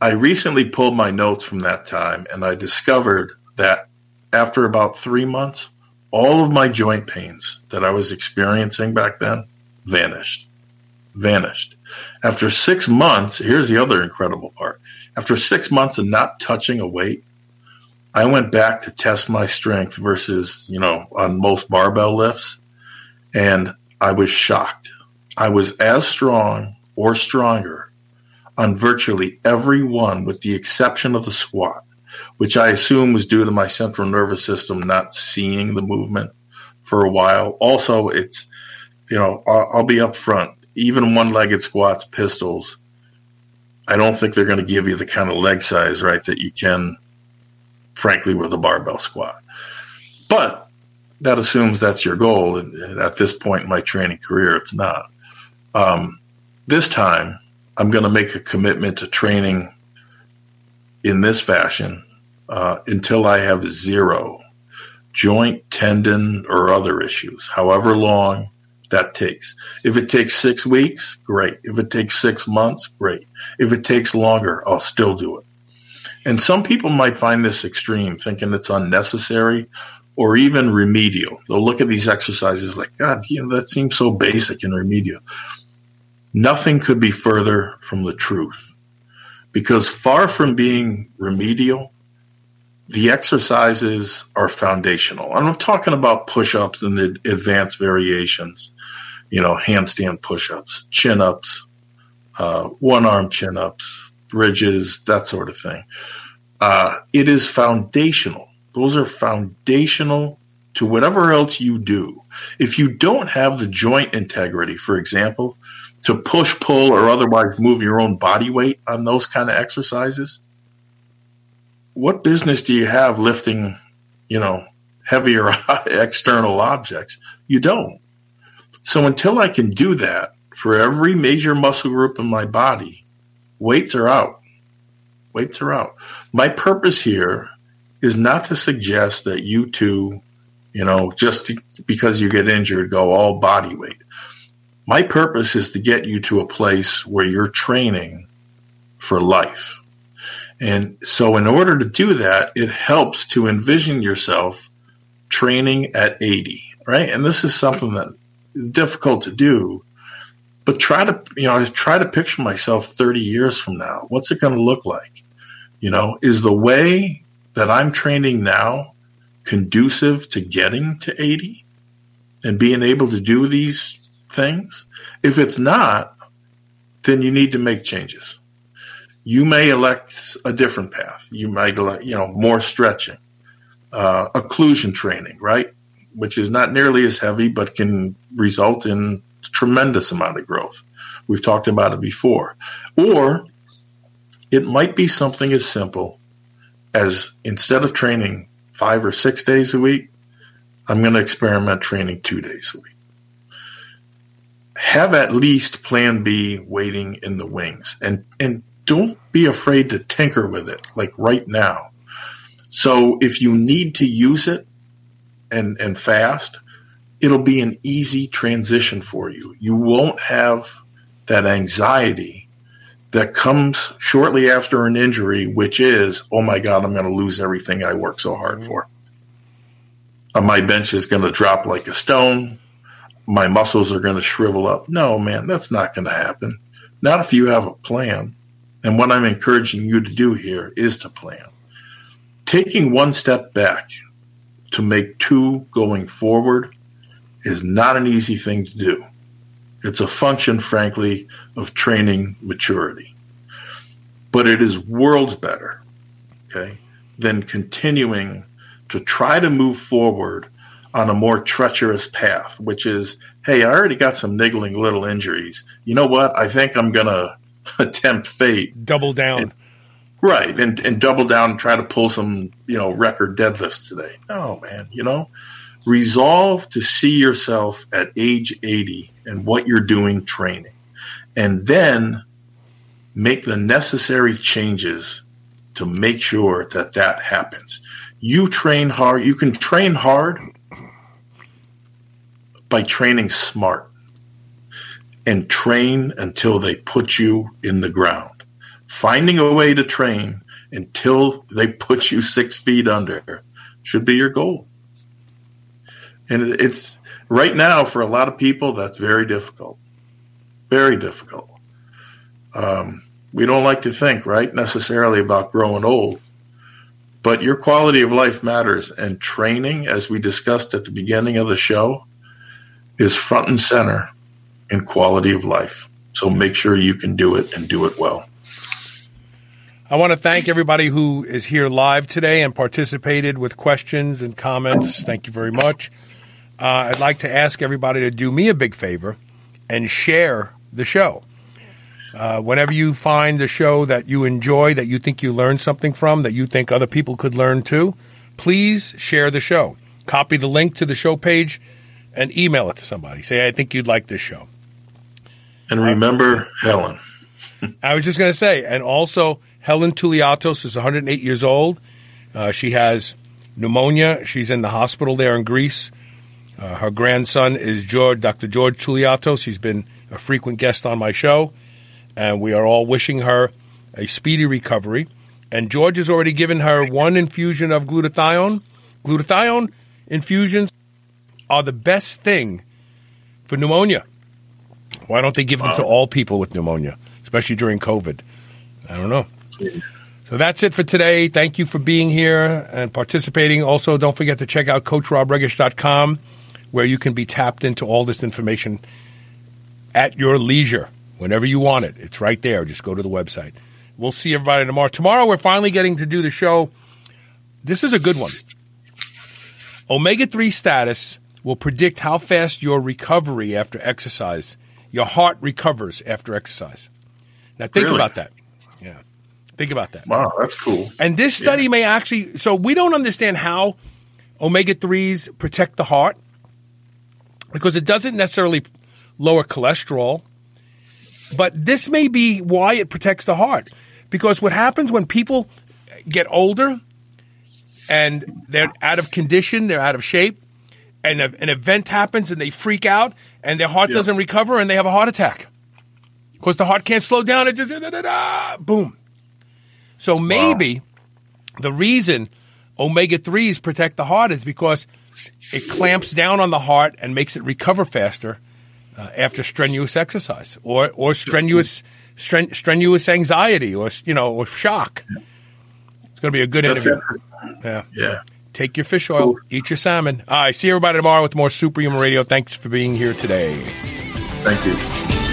I recently pulled my notes from that time and I discovered that after about three months, all of my joint pains that I was experiencing back then vanished. Vanished. After six months, here's the other incredible part. After six months of not touching a weight, I went back to test my strength versus, you know, on most barbell lifts, and I was shocked. I was as strong or stronger on virtually every one with the exception of the squat, which I assume was due to my central nervous system not seeing the movement for a while. Also, it's, you know, I'll, I'll be up front. Even one legged squats, pistols, I don't think they're going to give you the kind of leg size, right, that you can, frankly, with a barbell squat. But that assumes that's your goal. And at this point in my training career, it's not. Um, this time, I'm going to make a commitment to training in this fashion uh, until I have zero joint, tendon, or other issues, however long that takes. If it takes six weeks, great. If it takes six months, great. If it takes longer, I'll still do it. And some people might find this extreme, thinking it's unnecessary or even remedial. They'll look at these exercises like, God, you know, that seems so basic and remedial. Nothing could be further from the truth. Because far from being remedial, the exercises are foundational. And I'm talking about push ups and the advanced variations, you know, handstand push ups, chin ups, uh, one arm chin ups, bridges, that sort of thing. Uh, it is foundational. Those are foundational to whatever else you do. If you don't have the joint integrity, for example, to push, pull, or otherwise move your own body weight on those kind of exercises, what business do you have lifting, you know, heavier [laughs] external objects? You don't. So until I can do that for every major muscle group in my body, weights are out. Weights are out. My purpose here is not to suggest that you two, you know, just to, because you get injured, go all body weight. My purpose is to get you to a place where you're training for life. And so, in order to do that, it helps to envision yourself training at 80, right? And this is something that difficult to do, but try to, you know, I try to picture myself 30 years from now. What's it going to look like? You know, is the way that I'm training now conducive to getting to 80 and being able to do these things. If it's not, then you need to make changes. You may elect a different path. You might elect, you know, more stretching, uh, occlusion training, right? Which is not nearly as heavy, but can result in tremendous amount of growth. We've talked about it before. Or it might be something as simple as instead of training five or six days a week, I'm going to experiment training two days a week have at least plan B waiting in the wings and and don't be afraid to tinker with it like right now. So if you need to use it and and fast, it'll be an easy transition for you. You won't have that anxiety that comes shortly after an injury, which is, oh my God, I'm going to lose everything I worked so hard for. Uh, my bench is going to drop like a stone my muscles are going to shrivel up. No, man, that's not going to happen. Not if you have a plan. And what I'm encouraging you to do here is to plan. Taking one step back to make two going forward is not an easy thing to do. It's a function, frankly, of training maturity. But it is worlds better, okay, than continuing to try to move forward on a more treacherous path, which is, hey, I already got some niggling little injuries. You know what? I think I'm going [laughs] to attempt fate. Double down. And, right. And, and double down and try to pull some, you know, record deadlifts today. No, man, you know, resolve to see yourself at age 80 and what you're doing training. And then make the necessary changes to make sure that that happens. You train hard. You can train hard by training smart and train until they put you in the ground. Finding a way to train until they put you six feet under should be your goal. And it's right now for a lot of people, that's very difficult. Very difficult. Um, we don't like to think, right, necessarily about growing old. But your quality of life matters. And training, as we discussed at the beginning of the show, is front and center in quality of life. So make sure you can do it and do it well. I want to thank everybody who is here live today and participated with questions and comments. Thank you very much. Uh, I'd like to ask everybody to do me a big favor and share the show. Uh, whenever you find the show that you enjoy, that you think you learned something from, that you think other people could learn too, please share the show. Copy the link to the show page and email it to somebody. Say, I think you'd like this show. And remember Helen. I was just going to say, and also Helen Touliatos is 108 years old. Uh, she has pneumonia. She's in the hospital there in Greece. Uh, her grandson is George, Dr. George Touliatos. He's been a frequent guest on my show, and we are all wishing her a speedy recovery. And George has already given her one infusion of glutathione. Glutathione infusions are the best thing for pneumonia. Why don't they give them to all people with pneumonia, especially during COVID? I don't know. So that's it for today. Thank you for being here and participating. Also, don't forget to check out CoachRobRegish.com, where you can be tapped into all this information at your leisure whenever you want it. It's right there. Just go to the website. We'll see everybody tomorrow. Tomorrow, we're finally getting to do the show. This is a good one. Omega 3 status will predict how fast your recovery after exercise, your heart recovers after exercise. Now, think Really? about that. Yeah. Think about that. Wow, that's cool. And this study may actually, so we don't understand how omega 3s protect the heart because it doesn't necessarily lower cholesterol. But this may be why it protects the heart. Because what happens when people get older and they're out of condition, they're out of shape, and a- an event happens and they freak out and their heart Yeah. doesn't recover and they have a heart attack. Because the heart can't slow down, it just da, da, da, boom. So maybe the reason omega 3s protect the heart is because it clamps down on the heart and makes it recover faster uh, after strenuous exercise or, or strenuous stren- strenuous anxiety or you know or shock. It's going to be a good That's interview. it. Yeah. Yeah. Take your fish oil, eat your salmon. All right, see everybody tomorrow with more Superhuman Radio. Thanks for being here today. Thank you.